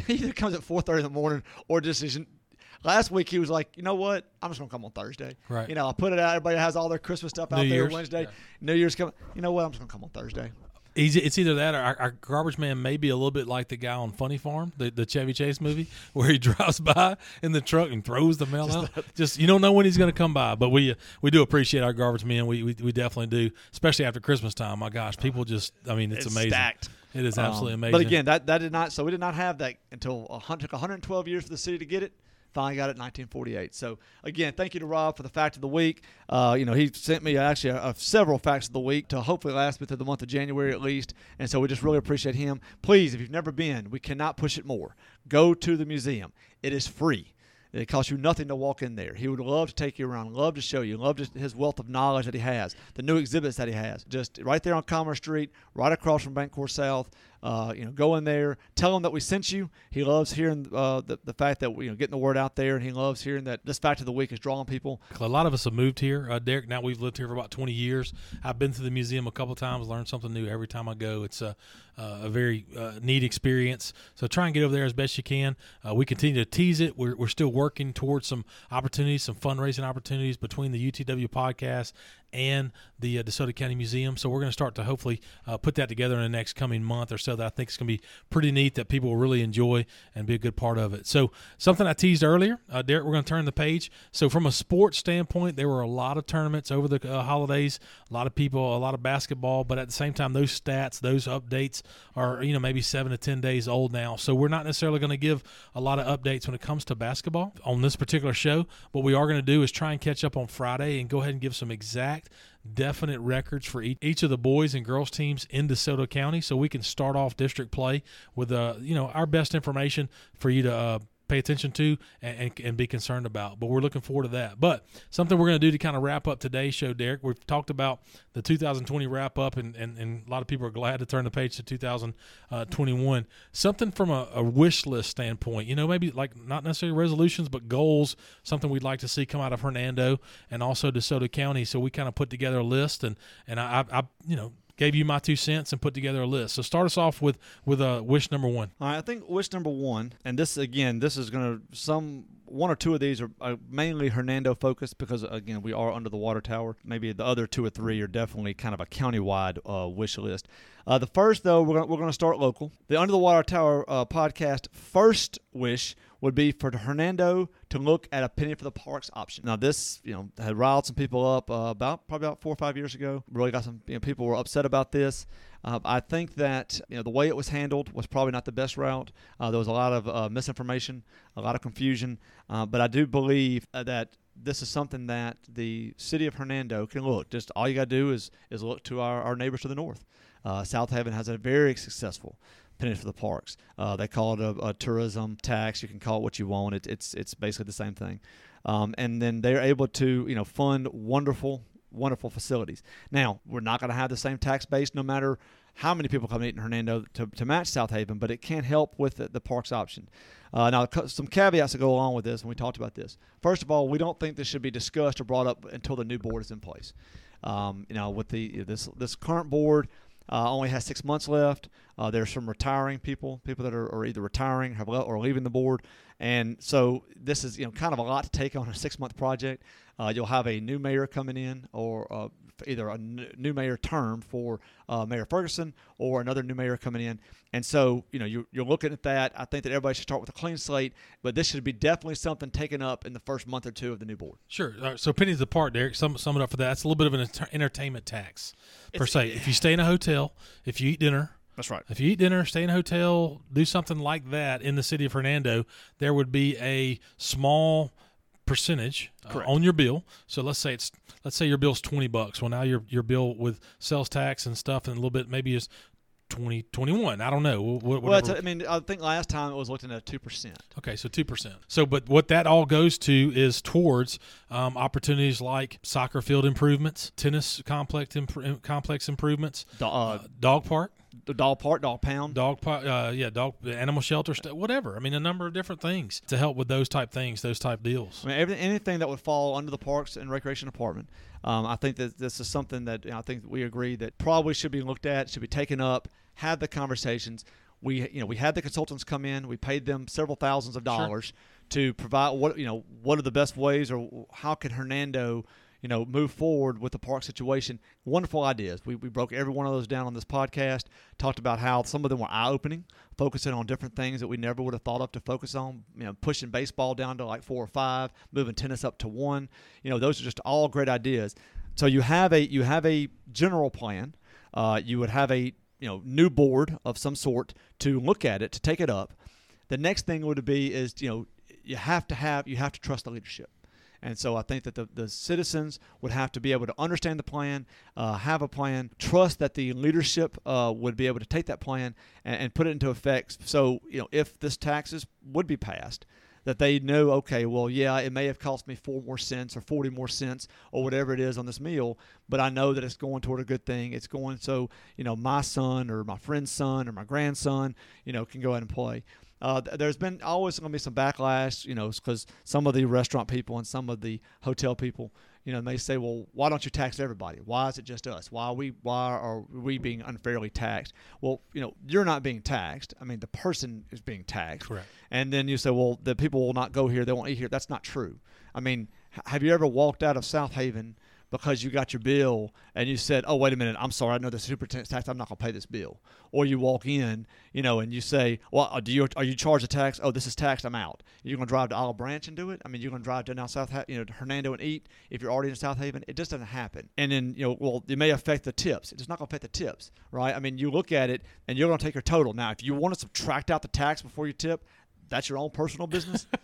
he [laughs] either comes at four thirty in the morning or just isn't. Last week he was like, you know what? I'm just gonna come on Thursday. Right. You know, I put it out. Everybody has all their Christmas stuff out New there Year's. Wednesday. Yeah. New Year's coming. You know what? I'm just gonna come on Thursday. It's either that or our, our garbage man may be a little bit like the guy on Funny Farm, the, the Chevy Chase movie, [laughs] where he drives by in the truck and throws the mail out. Just you don't know when he's going to come by, but we we do appreciate our garbage men. We, we we definitely do, especially after Christmas time. My gosh, people just I mean it's, It's amazing. stacked. It is absolutely Um, amazing. But again, that that did not. So we did not have that until a hundred, took 112 years for the city to get it. Finally got it in 1948. So again, thank you to Rob for the fact of the week. Uh, you know, he sent me actually a, a several facts of the week to hopefully last me through the month of January at least. And so we just really appreciate him. Please, if you've never been, we cannot push it more. Go to the museum. It is free. It costs you nothing to walk in there. He would love to take you around, love to show you, love to, his wealth of knowledge that he has, the new exhibits that he has. Just right there on Commerce Street, right across from Bancorp South. Uh, you know, go in there, tell him that we sent you. He loves hearing uh, the, the fact that you know getting the word out there, and he loves hearing that this fact of the week is drawing people. A lot of us have moved here, uh, Derek. Now we've lived here for about 20 years. I've been to the museum a couple times, learned something new every time I go. It's a, a very uh, neat experience. So try and get over there as best you can. Uh, we continue to tease it. We're, we're still working towards some opportunities, some fundraising opportunities between the UTW podcast and the uh, DeSoto County Museum. So we're going to start to hopefully uh, put that together in the next coming month or so. That I think is going to be pretty neat that people will really enjoy and be a good part of it. So something I teased earlier, uh, Derek, we're going to turn the page. So from a sports standpoint, there were a lot of tournaments over the uh, holidays. A lot of people, a lot of basketball, but at the same time, those stats, those updates are you know maybe seven to ten days old now. So we're not necessarily going to give a lot of updates when it comes to basketball on this particular show. What we are going to do is try and catch up on Friday and go ahead and give some exact definite records for each, of the boys and girls teams in DeSoto County, so we can start off district play with uh, you know our best information for you to uh, pay attention to and, and, and, be concerned about. But we're looking forward to that. But something we're going to do to kind of wrap up today's show, Derek, we've talked about the 2020 wrap up, and, and, and a lot of people are glad to turn the page to 2021. Uh, something from a, a wish list standpoint, you know, maybe like not necessarily resolutions, but goals, something we'd like to see come out of Hernando and also DeSoto County. So we kind of put together a list, and, and I, I, you know, gave you my two cents and put together a list. So start us off with with a uh, wish number one. All right, I think wish number one, and this again, this is going to some one or two of these are, are, mainly Hernando focused because again we are under the water tower. Maybe the other two or three are definitely kind of a countywide uh, wish list. Uh, the first though, we're gonna, we're going to start local. The Under the Water Tower uh, podcast first wish would be for Hernando to look at a penny for the parks option. Now, this you know had riled some people up uh, about probably about four or five years ago. Really got some you know, people were upset about this. Uh, I think that you know the way it was handled was probably not the best route. Uh, there was a lot of uh, misinformation, a lot of confusion, uh, but I do believe uh, that this is something that the city of Hernando can look. Just all you got to do is is look to our, our neighbors to the north. Uh, Southaven has a very successful for the parks. Uh, they call it a, a, tourism tax. You can call it what you want. It, it's it's basically the same thing. Um, and then they're able to you know fund wonderful wonderful facilities. Now we're not going to have the same tax base no matter how many people come to eat in Hernando to, to match Southaven, but it can help with the, the parks option. Uh, now, some caveats to go along with this, and we talked about this. First of all, we don't think this should be discussed or brought up until the new board is in place. Um, you know, with the this this current board, uh, only has six months left. Uh, there's some retiring people, people that are, are either retiring have le- or leaving the board, and so this is you know kind of a lot to take on a six month project. Uh, you'll have a new mayor coming in, or uh, either a new mayor term for uh, Mayor Ferguson or another new mayor coming in. And so, you know, you're, you're looking at that. I think that everybody should start with a clean slate, but this should be definitely something taken up in the first month or two of the new board. Sure. Uh, so pennies apart, Derek. Sum, sum it up for that. It's a little bit of an entertainment tax per it's, se. If you stay in a hotel, if you eat dinner, that's right. If you eat dinner, stay in a hotel, do something like that in the city of Hernando, there would be a small percentage uh, on your bill. So let's say it's let's say your bill's twenty bucks. Well, now your your bill with sales tax and stuff and a little bit maybe is 20, 21. I don't know. What, well, I mean, I think last time it was looking at two percent. Okay, so two percent. So, but what that all goes to is towards um, opportunities like soccer field improvements, tennis complex imp- complex improvements, uh, uh, dog park the dog park, dog pound, dog uh, yeah, dog animal shelter, whatever. I mean, a number of different things to help with those type things, those type deals. I mean, everything, anything that would fall under the Parks and Recreation Department. Um, I think that this is something that you know, I think we agree that probably should be looked at, should be taken up, have the conversations. We you know we had the consultants come in, we paid them several thousands of dollars sure. to provide what you know what are the best ways or how can Hernando you know, move forward with the park situation. Wonderful ideas. We, we broke every one of those down on this podcast, talked about how some of them were eye opening, focusing on different things that we never would have thought of to focus on, you know, pushing baseball down to like four or five, moving tennis up to one. You know, those are just all great ideas. So you have a you have a general plan. Uh, you would have a you know new board of some sort to look at it to take it up. The next thing would be is you know you have to have you have to trust the leadership. And so I think that the, the citizens would have to be able to understand the plan, uh, have a plan, trust that the leadership uh, would be able to take that plan and, and put it into effect. So, you know, if this taxes would be passed, that they know, okay, well, yeah, it may have cost me four more cents or 40 more cents or whatever it is on this meal, but I know that it's going toward a good thing. It's going so, you know, my son or my friend's son or my grandson, you know, can go ahead and play. Uh, there's been always going to be some backlash, you know, because some of the restaurant people and some of the hotel people, you know, they say, well, why don't you tax everybody? Why is it just us? Why are we why are we being unfairly taxed? Well, you know, you're not being taxed. I mean, the person is being taxed. Correct. And then you say, well, the people will not go here. They won't eat here. That's not true. I mean, have you ever walked out of Southaven? Because you got your bill and you said, "Oh, wait a minute, I'm sorry, I know the superintendent's tax. I'm not going to pay this bill." Or you walk in, you know, and you say, "Well, uh, do you are you charged a tax? Oh, this is taxed. I'm out." You're going to drive to Olive Branch and do it. I mean, you're going to drive to now South, you know, to Hernando and eat if you're already in Southaven. It just doesn't happen. And then you know, well, it may affect the tips. It's not going to affect the tips, right? I mean, you look at it and you're going to take your total. Now, if you want to subtract out the tax before you tip, that's your own personal business. [laughs]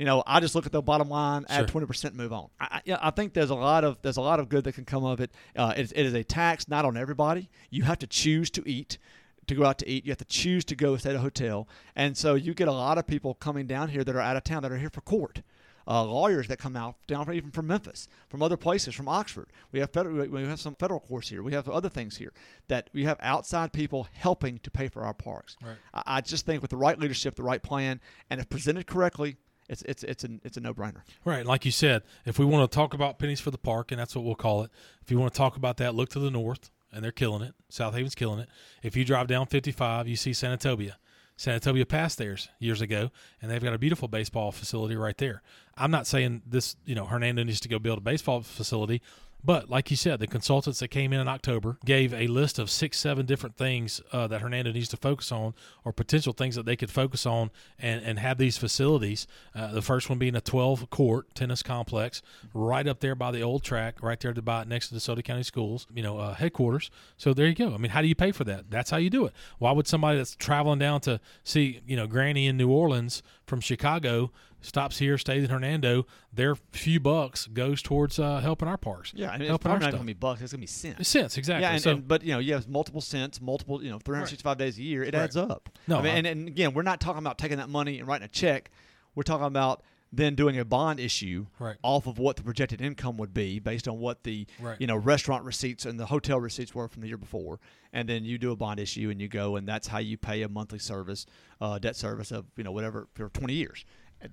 you know, I just look at the bottom line, add twenty percent, move on. I, I, I think there's a lot of there's a lot of good that can come of it. Uh, it, it is a tax not on everybody. You have to choose to eat, to go out to eat. You have to choose to go stay at a hotel, and so you get a lot of people coming down here that are out of town that are here for court. Uh, lawyers that come out down from, even from Memphis, from other places, from Oxford. We have federal, we have some federal courts here. We have other things here that we have outside people helping to pay for our parks. Right. I, I just think with the right leadership, the right plan, and if presented correctly, it's it's it's a it's a no brainer. Right, like you said, if we want to talk about pennies for the park, and that's what we'll call it. If you want to talk about that, look to the north, and they're killing it. Southaven's killing it. If you drive down 55, you see Senatobia. Senatobia passed theirs years ago, and they've got a beautiful baseball facility right there. I'm not saying this, you know, Hernando needs to go build a baseball facility. But like you said, the consultants that came in in October gave a list of six, seven different things uh, that Hernando needs to focus on, or potential things that they could focus on and, and have these facilities. Uh, the first one being a 12 court tennis complex right up there by the old track, right there to buy next to the DeSoto County Schools, you know, uh, headquarters. So there you go. I mean, how do you pay for that? That's how you do it. Why would somebody that's traveling down to see, you know, Granny in New Orleans from Chicago stops here, stays in Hernando, their few bucks goes towards uh, helping our parks. Yeah, and it's helping probably not going to be bucks. It's going to be cents. Cents, exactly. Yeah, and, so, and- but you know, you have multiple cents, multiple, you know, 365 days a year. It Right. adds up. No, I mean, and, and again, we're not talking about taking that money and writing a check. We're talking about then doing a bond issue Right. off of what the projected income would be based on what the Right. you know restaurant receipts and the hotel receipts were from the year before, and then you do a bond issue and you go and that's how you pay a monthly service, uh, debt service of you know whatever for 20 years.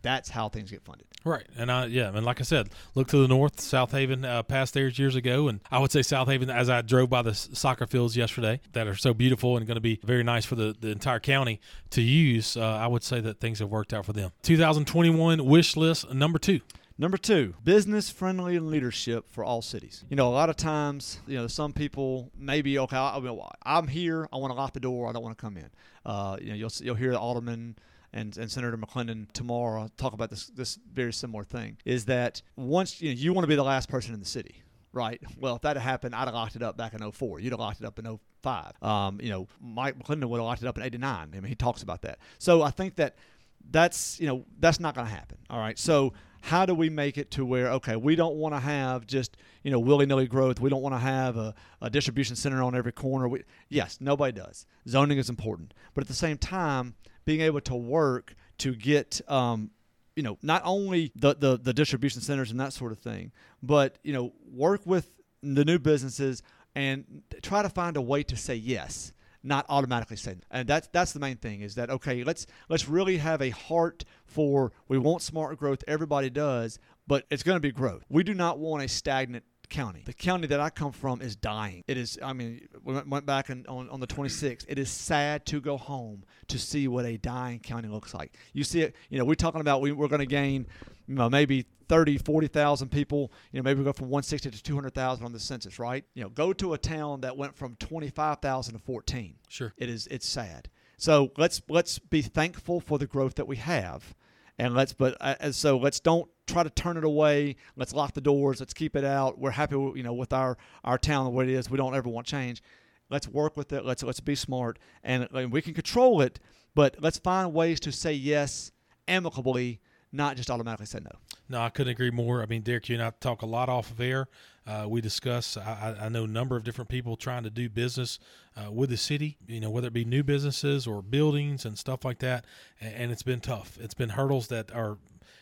That's how things get funded. Right, and I yeah, and like I said, look to the north. Southaven uh, passed theirs years ago, and I would say Southaven. As I drove by the s- soccer fields yesterday, that are so beautiful and going to be very nice for the, the entire county to use, uh, I would say that things have worked out for them. 2021 wish list number two. Number two, business friendly leadership for all cities. You know, a lot of times, you know, some people maybe okay, I, I- I'm here, I want to lock the door, I don't want to come in. Uh, you know, you'll you'll hear the alderman and, and Senator McLendon tomorrow talk about this this very similar thing. Is that once you know you want to be the last person in the city, right? Well, if that had happened, I'd have locked it up back in 04. You'd have locked it up in 05. Um, you know, Mike McLendon would have locked it up in 89. I mean, he talks about that. So I think that that's you know that's not going to happen. All right, so how do we make it to where okay we don't want to have just you know willy-nilly growth we don't want to have a, a distribution center on every corner we, yes nobody does zoning is important but at the same time being able to work to get um, you know not only the, the the distribution centers and that sort of thing but you know work with the new businesses and try to find a way to say yes not automatically say and that's that's the main thing is that okay let's let's really have a heart for we want smart growth everybody does but it's going to be growth. We do not want a stagnant county. The county that i come from is dying. It is i mean we went, went back on, on the 26th it is sad to go home to see what a dying county looks like. You see it you know we're talking about we, we're going to gain you know maybe 30 40,000 people you know maybe we go from 160 to 200,000 on the census right? You know go to a town that went from 25,000 to 14 Sure. it is it's sad. So let's let's be thankful for the growth that we have, and let's but uh, so let's don't try to turn it away. Let's lock the doors. Let's keep it out. We're happy, you know, with our our town the way it is. We don't ever want change. Let's work with it. Let's let's be smart, and, and we can control it. But let's find ways to say yes amicably, not just automatically say no. No, I couldn't agree more. I mean, Derek, you and I talk a lot off of air. Uh, we discuss. I, I know a number of different people trying to do business uh, with the city. You know, whether it be new businesses or buildings and stuff like that. And, and it's been tough. It's been hurdles that are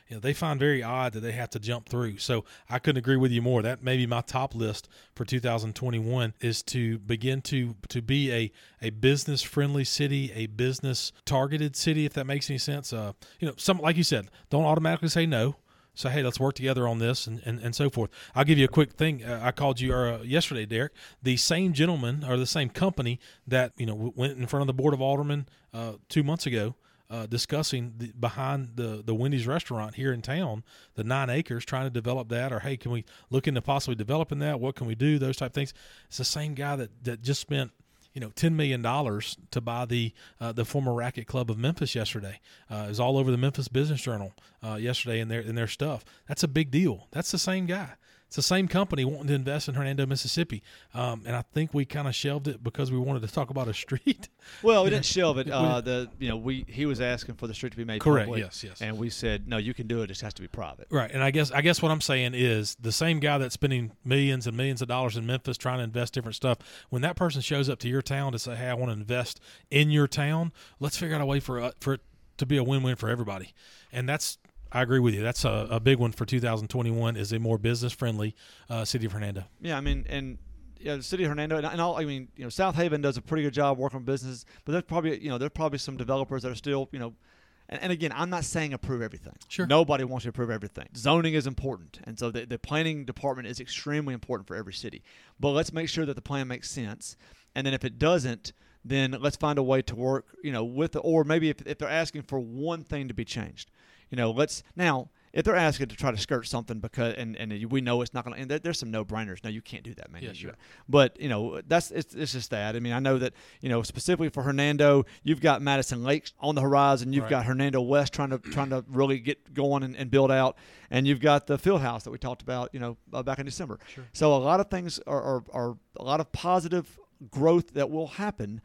you know, they find very odd that they have to jump through. So I couldn't agree with you more. That may be my top list for 2021 is to begin to to be a a business friendly city, a business targeted city, if that makes any sense. Uh, you know, some like you said, don't automatically say no say, hey, let's work together on this and, and, and so forth. I'll give you a quick thing. Uh, I called you uh, yesterday, Derek. The same gentleman or the same company that you know went in front of the board of aldermen uh, two months ago uh, discussing the, behind the the Wendy's restaurant here in town, the nine acres, trying to develop that, or hey, can we look into possibly developing that? What can we do? Those type things. It's the same guy that that just spent you know ten million dollars to buy the uh, the former Racquet Club of Memphis yesterday. Uh, it was all over the Memphis Business Journal uh, yesterday in their in their stuff. That's a big deal. That's the same guy. It's the same company wanting to invest in Hernando, Mississippi, um, and I think we kind of shelved it because we wanted to talk about a street. [laughs] Well, we didn't [laughs] shelve it. Uh, the you know we he was asking for the street to be made Correct, public, yes, yes. and we said no, you can do it. It just has to be private. Right, and I guess I guess what I'm saying is the same guy that's spending millions and millions of dollars in Memphis trying to invest different stuff. When that person shows up to your town to say, "Hey, I want to invest in your town," let's figure out a way for uh, for it to be a win-win for everybody. And that's I agree with you. That's a, a big one for 2021. Is a more business-friendly uh, city of Hernando. Yeah, I mean, and yeah, the city of Hernando, and, and all. I mean, you know, Southaven does a pretty good job working with businesses, but there's probably you know there's probably some developers that are still you know. And, and again, I'm not saying approve everything. Sure. Nobody wants to approve everything. Zoning is important, and so the, the planning department is extremely important for every city. But let's make sure that the plan makes sense, and then if it doesn't, then let's find a way to work, you know, with the, or maybe if, if they're asking for one thing to be changed, you know, let's now if they're asking to try to skirt something because and, and we know it's not going to and there, there's some no brainers no you can't do that man. Yeah, sure. but you know that's it's, it's just that. I mean i know that you know specifically for hernando you've got madison lake on the horizon. You've Right. got hernando west trying to trying to really get going and, and build out. And you've got the field house that we talked about you know uh, back in december. Sure. so a lot of things are, are, are a lot of positive growth that will happen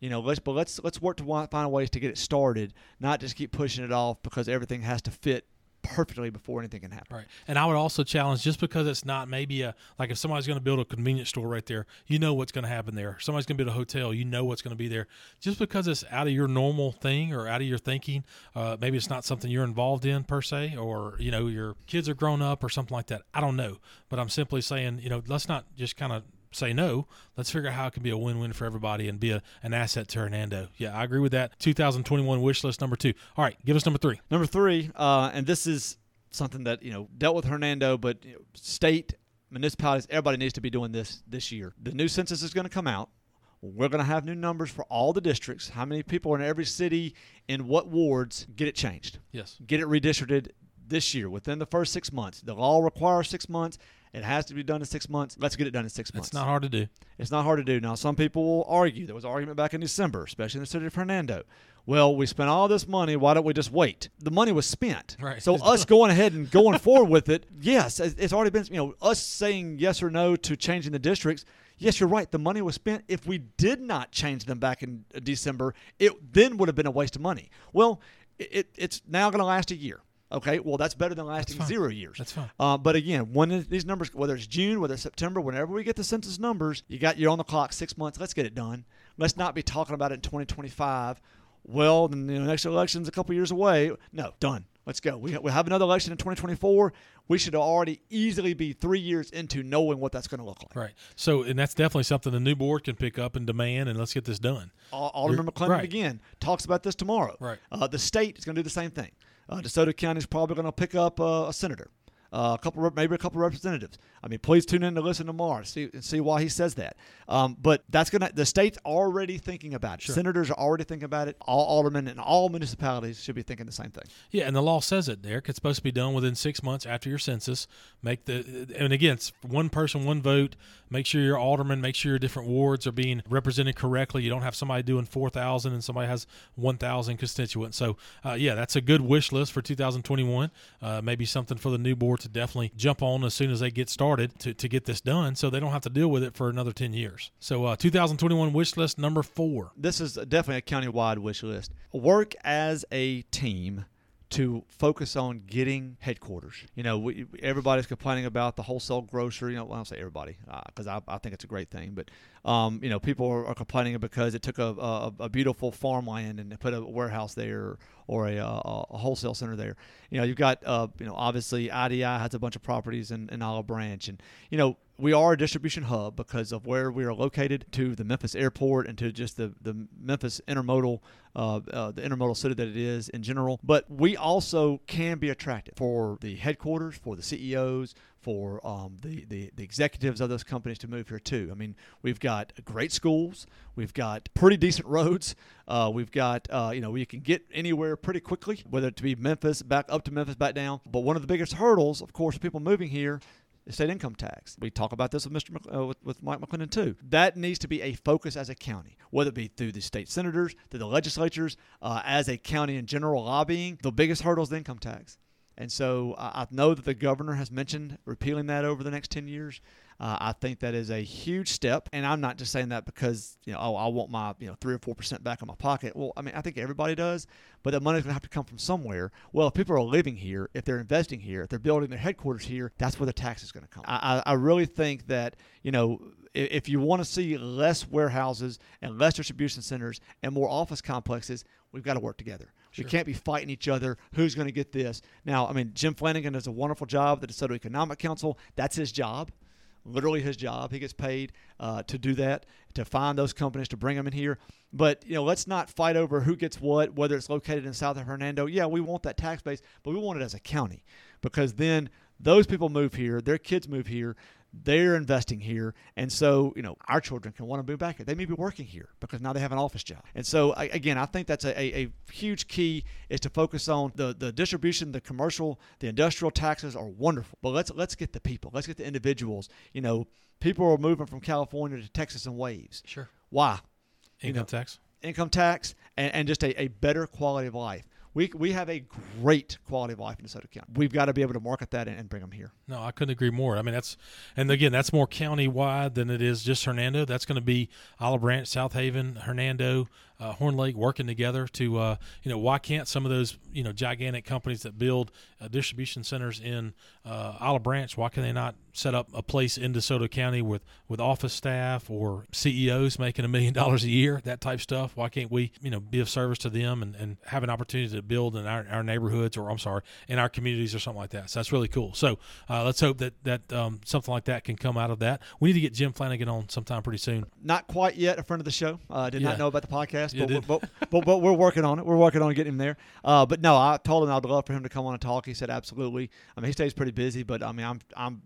you know, let's but let's let's work to find ways to get it started, not just keep pushing it off because everything has to fit perfectly before anything can happen. Right. And I would also challenge just because it's not maybe a like if somebody's going to build a convenience store right there, you know what's going to happen there. Somebody's going to build a hotel, you know what's going to be there. Just because it's out of your normal thing or out of your thinking, uh, maybe it's not something you're involved in per se, or you know your kids are grown up or something like that. I don't know, but I'm simply saying, you know, let's not just kind of say no. Let's figure out how it can be a win-win for everybody and be a, an asset to Hernando. Yeah, I agree with that. 2021 wish list number two. All right, give us number three. Number three, uh, and this is something that you know dealt with Hernando, but you know, state municipalities, everybody needs to be doing this this year. The new census is going to come out. We're going to have new numbers for all the districts. How many people are in every city, in what wards? Get it changed. Yes. Get it redistricted this year within the first six months. The law requires six months. It has to be done in six months. Let's get it done in six months. It's not hard to do. It's not hard to do. Now, some people will argue. There was an argument back in December, especially in the city of Hernando. Well, we spent all this money. Why don't we just wait? The money was spent. Right. So [laughs] us going ahead and going forward with it, yes, it's already been. You know, us saying yes or no to changing the districts. Yes, you're right. The money was spent. If we did not change them back in December, it then would have been a waste of money. Well, it, it's now going to last a year. Okay, well that's better than lasting zero years. That's fine. Uh, but again, when these numbers, whether it's June, whether it's September, whenever we get the census numbers, you got you're on the clock six months. Let's get it done. Let's not be talking about it in 2025. Well, then the next election's a couple years away. No, done. Let's go. We, we have another election in 2024. We should already easily be three years into knowing what that's going to look like. Right. So, and that's definitely something the new board can pick up and demand, and let's get this done. Alderman You're- McLendon right. again talks about this tomorrow. Right. Uh, the state is going to do the same thing. Uh, DeSoto County is probably going to pick up uh, a senator, uh, a couple, maybe a couple representatives. I mean, please tune in to listen tomorrow, see and see why he says that. Um, but that's going to the state's already thinking about it. Sure. Senators are already thinking about it. All aldermen and all municipalities should be thinking the same thing. Yeah, and the law says it, Derek. It's supposed to be done within six months after your census. Make the and again, it's one person, one vote. Make sure your alderman, make sure your different wards are being represented correctly. You don't have somebody doing four thousand and somebody has one thousand constituents. So, uh, yeah, that's a good wish list for 2021. Uh, maybe something for the new board to definitely jump on as soon as they get started to, to get this done, so they don't have to deal with it for another ten years. So, uh, 2021 wish list number four. This is definitely a countywide wish list. Work as a team to focus on getting headquarters. You know, we, everybody's complaining about the wholesale grocery. You know, well, I don't say everybody because uh, I, I think it's a great thing, but um, you know, people are, are, complaining because it took a, a, a, beautiful farmland and put a warehouse there or a, a, a wholesale center there. You know, you've got, uh, you know, obviously IDI has a bunch of properties in, in Olive Branch, and you know, we are a distribution hub because of where we are located to the Memphis airport and to just the, the Memphis intermodal, uh, uh, the intermodal city that it is in general. But we also can be attractive for the headquarters, for the CEOs, for um, the, the, the executives of those companies to move here too. I mean, we've got great schools, we've got pretty decent roads, uh, we've got uh, you know we can get anywhere pretty quickly, whether it to be Memphis back up to Memphis back down. But one of the biggest hurdles, of course, people moving here state income tax. We talk about this with Mr. Mc, uh, with, with Mike McLendon too. That needs to be a focus as a county, whether it be through the state senators, through the legislatures, uh, as a county in general lobbying. The biggest hurdle is the income tax. And so I know that the governor has mentioned repealing that over the next 10 years. Uh, I think that is a huge step, and I'm not just saying that because you know oh I want my you know three or four percent back in my pocket. Well, I mean I think everybody does, but the money's going to have to come from somewhere. Well, if people are living here, if they're investing here, if they're building their headquarters here, that's where the tax is going to come. I, I really think that you know if you want to see less warehouses and less distribution centers and more office complexes, we've got to work together. Sure. We can't be fighting each other. Who's going to get this? Now, I mean, Jim Flanagan does a wonderful job at the DeSoto Economic Council. That's his job literally his job. He gets paid uh, to do that, to find those companies, to bring them in here. But you know, let's not fight over who gets what, whether it's located in South of Hernando. Yeah, we want that tax base, but we want it as a county because then those people move here, their kids move here, they're investing here, and so you know our children can want to move back here. They may be working here because now they have an office job. And so again, I think that's a, a, a huge key is to focus on the the distribution, the commercial, the industrial taxes are wonderful, but let's let's get the people, let's get the individuals. You know, people are moving from California to Texas in waves. Sure. Why? Income you know, tax. Income tax and, and just a, a better quality of life we, we have a great quality of life in DeSoto County. We've got to be able to market that and, and bring them here. No, I couldn't agree more. I mean, that's, and again, that's more county wide than it is just Hernando. That's going to be Olive Branch, Southaven, Hernando, uh, Horn Lake working together to, uh, you know, why can't some of those, you know, gigantic companies that build uh, distribution centers in uh, Olive Branch, why can they not set up a place in DeSoto County with, with office staff or CEOs making a million [laughs] dollars a year, that type stuff? Why can't we, you know, be of service to them and, and have an opportunity to build in our, our neighborhoods or, I'm sorry, in our communities or something like that? So that's really cool. So uh, let's hope that, that um, something like that can come out of that. We need to get Jim Flanagan on sometime pretty soon. Not quite yet a friend of the show. I uh, did yeah. not know about the podcast, but, but, but, but, we're working on it. We're working on getting him there. Uh, but no, I told him I'd love for him to come on and talk. He said absolutely. I mean, he stays pretty busy, but I mean, I'm I'm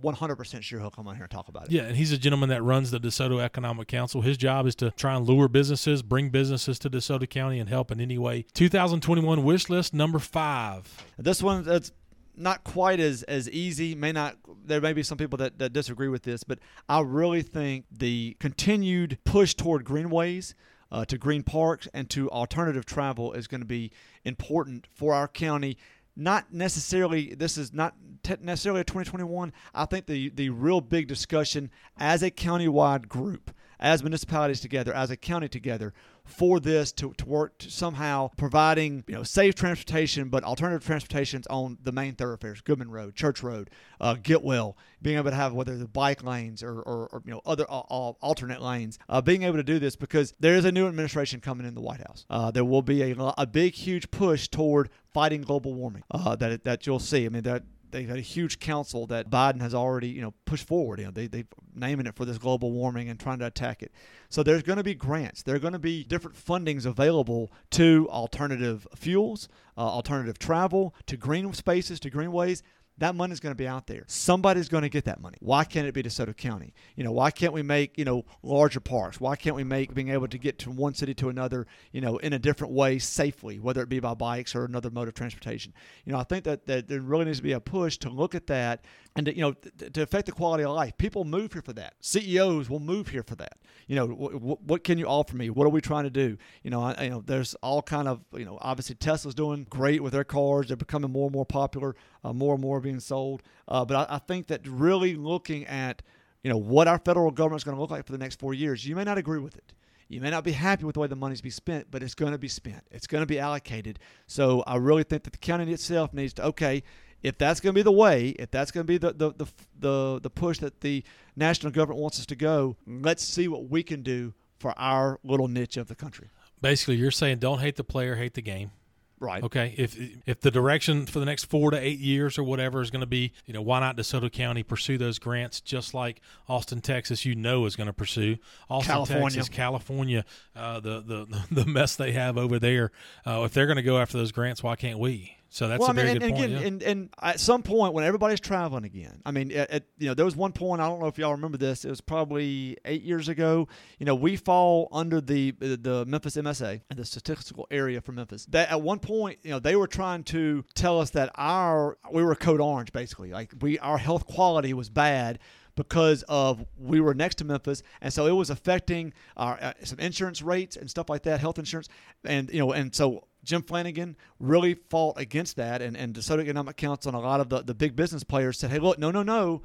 100% sure he'll come on here and talk about it. Yeah, and he's a gentleman that runs the DeSoto Economic Council. His job is to try and lure businesses, bring businesses to DeSoto County and help in any way. 2021 wish list number five. This one, that's not quite as, as easy. May not. There may be some people that, that disagree with this, but I really think the continued push toward greenways – uh, to green parks and to alternative travel is going to be important for our county. Not necessarily, this is not necessarily a 2021. I think the, the real big discussion as a countywide group, as municipalities together, as a county together, for this to, to work to somehow providing you know safe transportation but alternative transportations on the main thoroughfares goodman road church road uh, getwell being able to have whether the bike lanes or, or, or you know other uh, alternate lanes uh, being able to do this because there is a new administration coming in the white house. Uh, there will be a, a big huge push toward fighting global warming uh, that, that you'll see. I mean that they've had a huge council that Biden has already, you know, pushed forward. You know, they they've naming it for this global warming and trying to attack it. So there's going to be grants. There are going to be different fundings available to alternative fuels, uh, alternative travel, to green spaces, to greenways that money is going to be out there. Somebody's going to get that money. Why can't it be DeSoto County? You know, why can't we make, you know, larger parks? Why can't we make being able to get from one city to another, you know, in a different way safely, whether it be by bikes or another mode of transportation? You know, I think that, that there really needs to be a push to look at that and to, you know, to, to affect the quality of life. People move here for that. CEOs will move here for that. You know, w- what can you offer me? What are we trying to do? You know, I, you know, there's all kind of, you know, obviously Tesla's doing great with their cars. They're becoming more and more popular, uh, more and more being sold. Uh, but I, I think that really looking at you know what our federal government is going to look like for the next four years, you may not agree with it. You may not be happy with the way the money's be spent, but it's going to be spent. It's going to be allocated. So I really think that the county itself needs to okay, if that's going to be the way, if that's going to be the, the the the the push that the national government wants us to go, let's see what we can do for our little niche of the country. Basically, you're saying don't hate the player, hate the game. Right. Okay. If if the direction for the next four to eight years or whatever is going to be, you know, why not DeSoto County pursue those grants just like Austin, Texas, you know, is going to pursue Austin, California. Texas, California, uh, the the [laughs] the mess they have over there. Uh, if they're going to go after those grants, why can't we? So that's well, I mean, good and, point. and yeah. again, and, and at some point when everybody's traveling again, I mean, at, at, you know, there was one point I don't know if y'all remember this. It was probably eight years ago. You know, we fall under the the Memphis MSA and the statistical area for Memphis. That at one point, you know, they were trying to tell us that our we were code orange basically, like we our health quality was bad because of we were next to Memphis, and so it was affecting our uh, some insurance rates and stuff like that, health insurance, and you know, and so Jim Flanagan really fought against that, and and DeSoto Economic Council and a lot of the the big business players said, hey, look, no, no, no.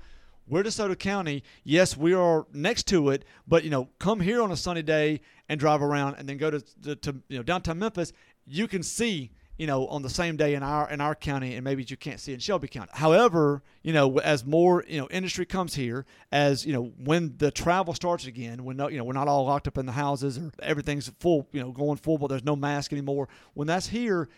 We're DeSoto County. Yes, we are next to it, but you know, come here on a sunny day and drive around, and then go to, to, to you know downtown Memphis. You can see you know, on the same day in our in our county, and maybe you can't see in Shelby County. However, you know, as more you know industry comes here, as you know, when the travel starts again, when no, you know we're not all locked up in the houses or everything's full, you know, going full, but there's no mask anymore. When that's here,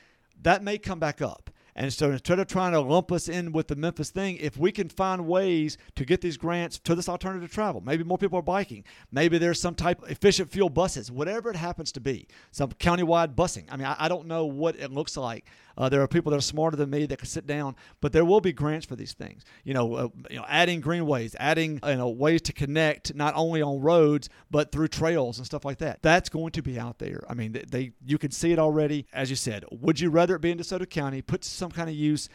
that may come back up. And so instead of trying to lump us in with the Memphis thing, if we can find ways to get these grants to this alternative travel, maybe more people are biking, maybe there's some type of efficient fuel buses, whatever it happens to be, some countywide busing. I mean, I, I don't know what it looks like. Uh, there are people that are smarter than me that can sit down, but there will be grants for these things. You know, uh, you know, adding greenways, adding you know ways to connect not only on roads but through trails and stuff like that. That's going to be out there. I mean, they, you can see it already. As you said, would you rather it be in DeSoto County, put some kind of use,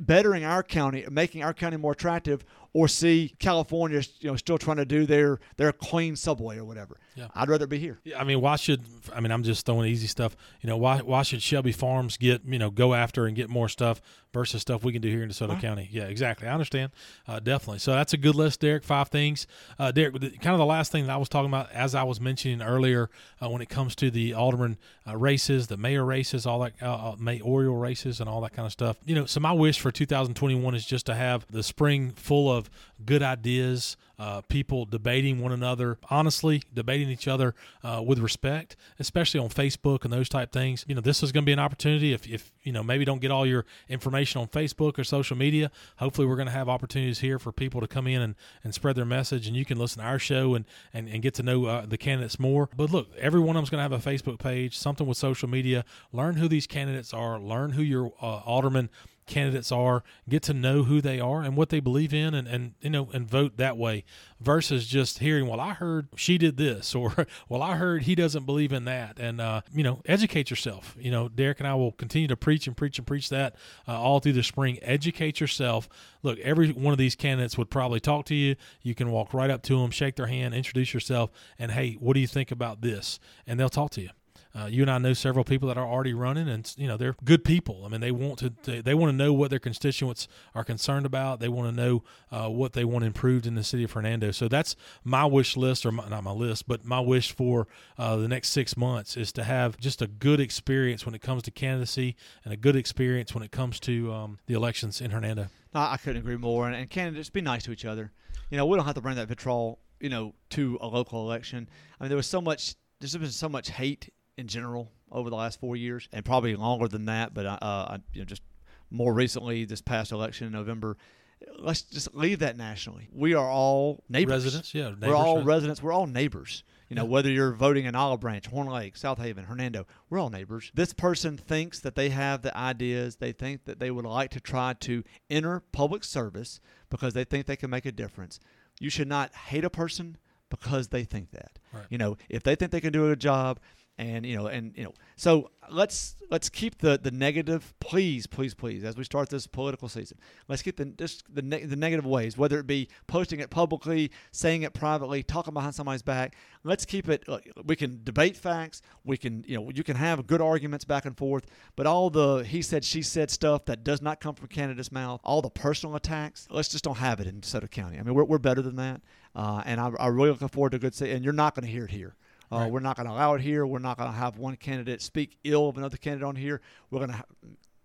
bettering our county, making our county more attractive, or see California, you know, still trying to do their their clean subway or whatever? Yeah. I'd rather be here. Yeah, I mean, why should I mean? I'm just throwing easy stuff. You know, why why should Shelby Farms get you know go after and get more stuff versus stuff we can do here in DeSoto County? Yeah, exactly. I understand, uh, definitely. So that's a good list, Derek. Five things, uh, Derek. the- Kind of the last thing that I was talking about, as I was mentioning earlier, uh, when it comes to the alderman uh, races, the mayor races, all that uh, uh, mayoral races, and all that kind of stuff. You know, so my wish for 2021 is just to have the spring full of good ideas uh, people debating one another, honestly debating each other uh, with respect, especially on Facebook and those type things. You know, this is going to be an opportunity. If, if you know maybe don't get all your information on Facebook or social media, hopefully we're going to have opportunities here for people to come in and, and spread their message, and you can listen to our show and and, and get to know uh, the candidates more. But look, every one of them's going to have a Facebook page, something with social media. Learn who these candidates are. Learn who your uh, alderman candidates are, get to know who they are and what they believe in and, and you know and vote that way versus just hearing well I heard she did this [laughs] or well I heard he doesn't believe in that. And uh, you know educate yourself. You know Derek and I will continue to preach and preach and preach that uh, all through the spring. Educate yourself. Look every one of these candidates would probably talk to you. You can walk right up to them shake their hand introduce yourself and hey what do you think about this? And they'll talk to you uh, you and I know several people that are already running, and you know they're good people. I mean, they want to they, they want to know what their constituents are concerned about. They want to know uh, what they want improved in the city of Hernando. So that's my wish list, or my, not my list, but my wish for uh, the next six months is to have just a good experience when it comes to candidacy and a good experience when it comes to um, the elections in Hernando. No, I couldn't agree more. And, and candidates, be nice to each other. You know, we don't have to bring that vitriol, you know, to a local election. I mean, there was so much. There's been so much hate in general over the last four years, and probably longer than that. But uh, I, you know, just more recently, this past election in November. Let's just leave that nationally. We are all neighbors. Residents, yeah, we're neighbors, all right. residents. We're all neighbors. You know, Yeah. whether you're voting in Olive Branch, Horn Lake, Southaven, Hernando, we're all neighbors. This person thinks that they have the ideas. They think that they would like to try to enter public service because they think they can make a difference. You should not hate a person because they think that. Right. You know, if they think they can do a good job, and you know, and you know, so let's let's keep the the negative, please, please, please, as we start this political season. Let's keep the just the ne- the negative ways, whether it be posting it publicly, saying it privately, talking behind somebody's back. Let's keep it. We can debate facts. We can, you know, you can have good arguments back and forth. But all the he said, she said stuff that does not come from candidate's mouth, all the personal attacks, let's just don't have it in DeSoto County. I mean, we're, we're better than that. Uh, and I, I'm really looking forward to a good. se- And you're not going to hear it here. Uh, Right. We're not going to allow it here. We're not going to have one candidate speak ill of another candidate on here. We're going to ha-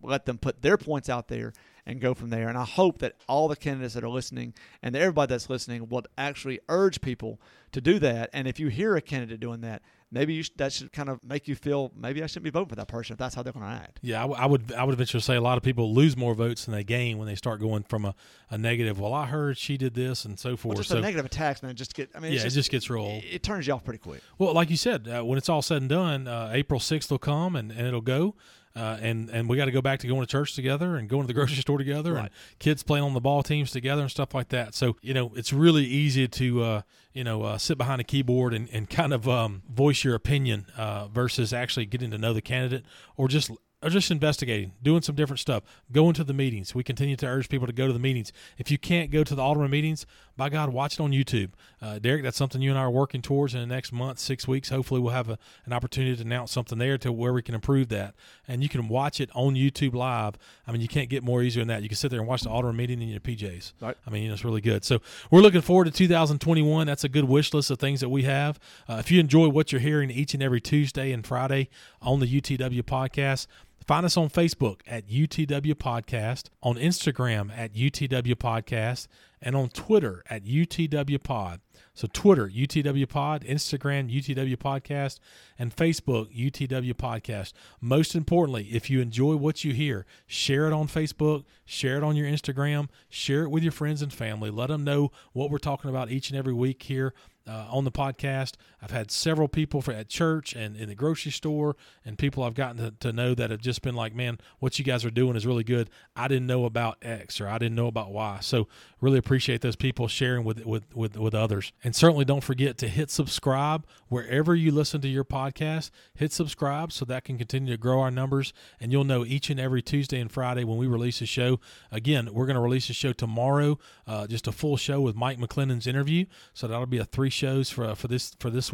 let them put their points out there and go from there. And I hope that all the candidates that are listening and everybody that's listening will actually urge people to do that. And if you hear a candidate doing that, maybe you sh- that should kind of make you feel maybe I shouldn't be voting for that person if that's how they're going to act. Yeah, I, w- I would I would venture to say a lot of people lose more votes than they gain when they start going from a, a negative. Well, I heard she did this and so Well, forth. just so a negative attacks, man. Just get. I mean, yeah, it's it just gets real it, it turns you off pretty quick. Well, like you said, uh, when it's all said and done, uh, April sixth will come and, and it'll go. Uh, and and we got to go back to going to church together and going to the grocery [laughs] store together and kids playing on the ball teams together and stuff like that. So you know it's really easy to uh, you know uh, sit behind a keyboard and, and kind of um, voice your opinion uh, versus actually getting to know the candidate or just or just investigating, doing some different stuff, going to the meetings. We continue to urge people to go to the meetings. If you can't go to the Alderman meetings, by God, watch it on YouTube. Uh, Derek, that's something you and I are working towards in the next month, six weeks. Hopefully, we'll have a, an opportunity to announce something there to where we can improve that. And you can watch it on YouTube live. I mean, you can't get more easier than that. You can sit there and watch the Alderman meeting in your PJs. Right. I mean, you know, it's really good. So we're looking forward to 2021. That's a good wish list of things that we have. Uh, if you enjoy what you're hearing each and every Tuesday and Friday on the UTW podcast, Find us on Facebook at UTW Podcast, on Instagram at UTW Podcast, and on Twitter at UTW Pod. So Twitter, UTW Pod, Instagram, UTW Podcast, and Facebook, UTW Podcast. Most importantly, if you enjoy what you hear, share it on Facebook, share it on your Instagram, share it with your friends and family. Let them know what we're talking about each and every week here uh, on the podcast. I've had several people for, at church and in the grocery store, and people I've gotten to, to know that have just been like, "Man, what you guys are doing is really good. I didn't know about X or I didn't know about Y." So really appreciate those people sharing with with with, with others, and certainly don't forget to hit subscribe wherever you listen to your podcast. Hit subscribe so that can continue to grow our numbers, and you'll know each and every Tuesday and Friday when we release a show. Again, we're going to release a show tomorrow, uh, just a full show with Mike McLendon's interview. So that'll be a three shows for uh, for this for this.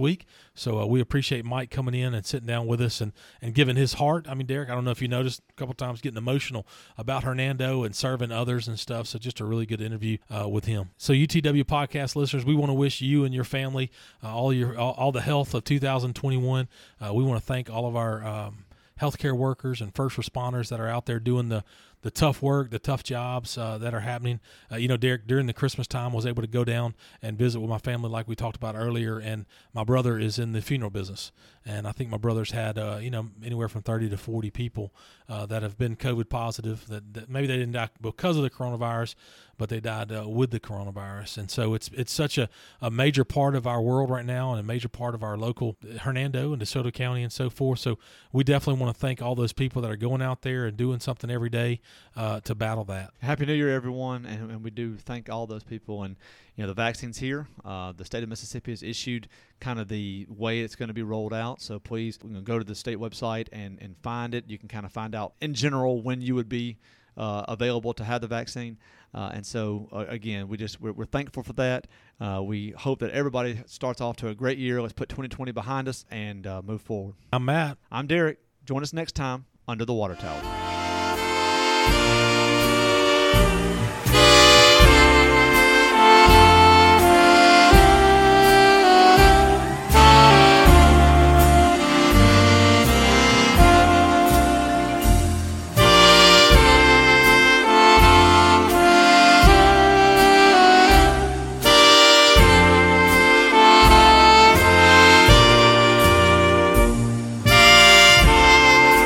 So uh, we appreciate Mike coming in and sitting down with us and and giving his heart. I mean, Derek, I don't know if you noticed a couple times getting emotional about Hernando and serving others and stuff. So just a really good interview uh, with him. So UTW podcast listeners, we want to wish you and your family uh, all your all, all the health of 2021. Uh, we want to thank all of our um, healthcare workers and first responders that are out there doing the the tough work, the tough jobs uh, that are happening. Uh, you know, Derek, during the Christmas time, was able to go down and visit with my family, like we talked about earlier. And my brother is in the funeral business, and I think my brother's had uh, you know anywhere from thirty to forty people uh, that have been COVID positive. That, that maybe they didn't die because of the coronavirus, but they died uh, with the coronavirus. And so it's it's such a, a major part of our world right now, and a major part of our local Hernando and DeSoto County and so forth. So we definitely want to thank all those people that are going out there and doing something every day uh, to battle that. Happy New Year, everyone, and, and we do thank all those people. And you know, the vaccine's here. Uh, the state of Mississippi has issued kind of the way it's going to be rolled out. So please, go to the state website and and find it. You can kind of find out in general when you would be uh, available to have the vaccine. Uh, and so uh, again, we just we're, we're thankful for that. Uh, we hope that everybody starts off to a great year. Let's put 2020 behind us and uh, move forward. I'm Matt. I'm Derek. Join us next time under the water tower.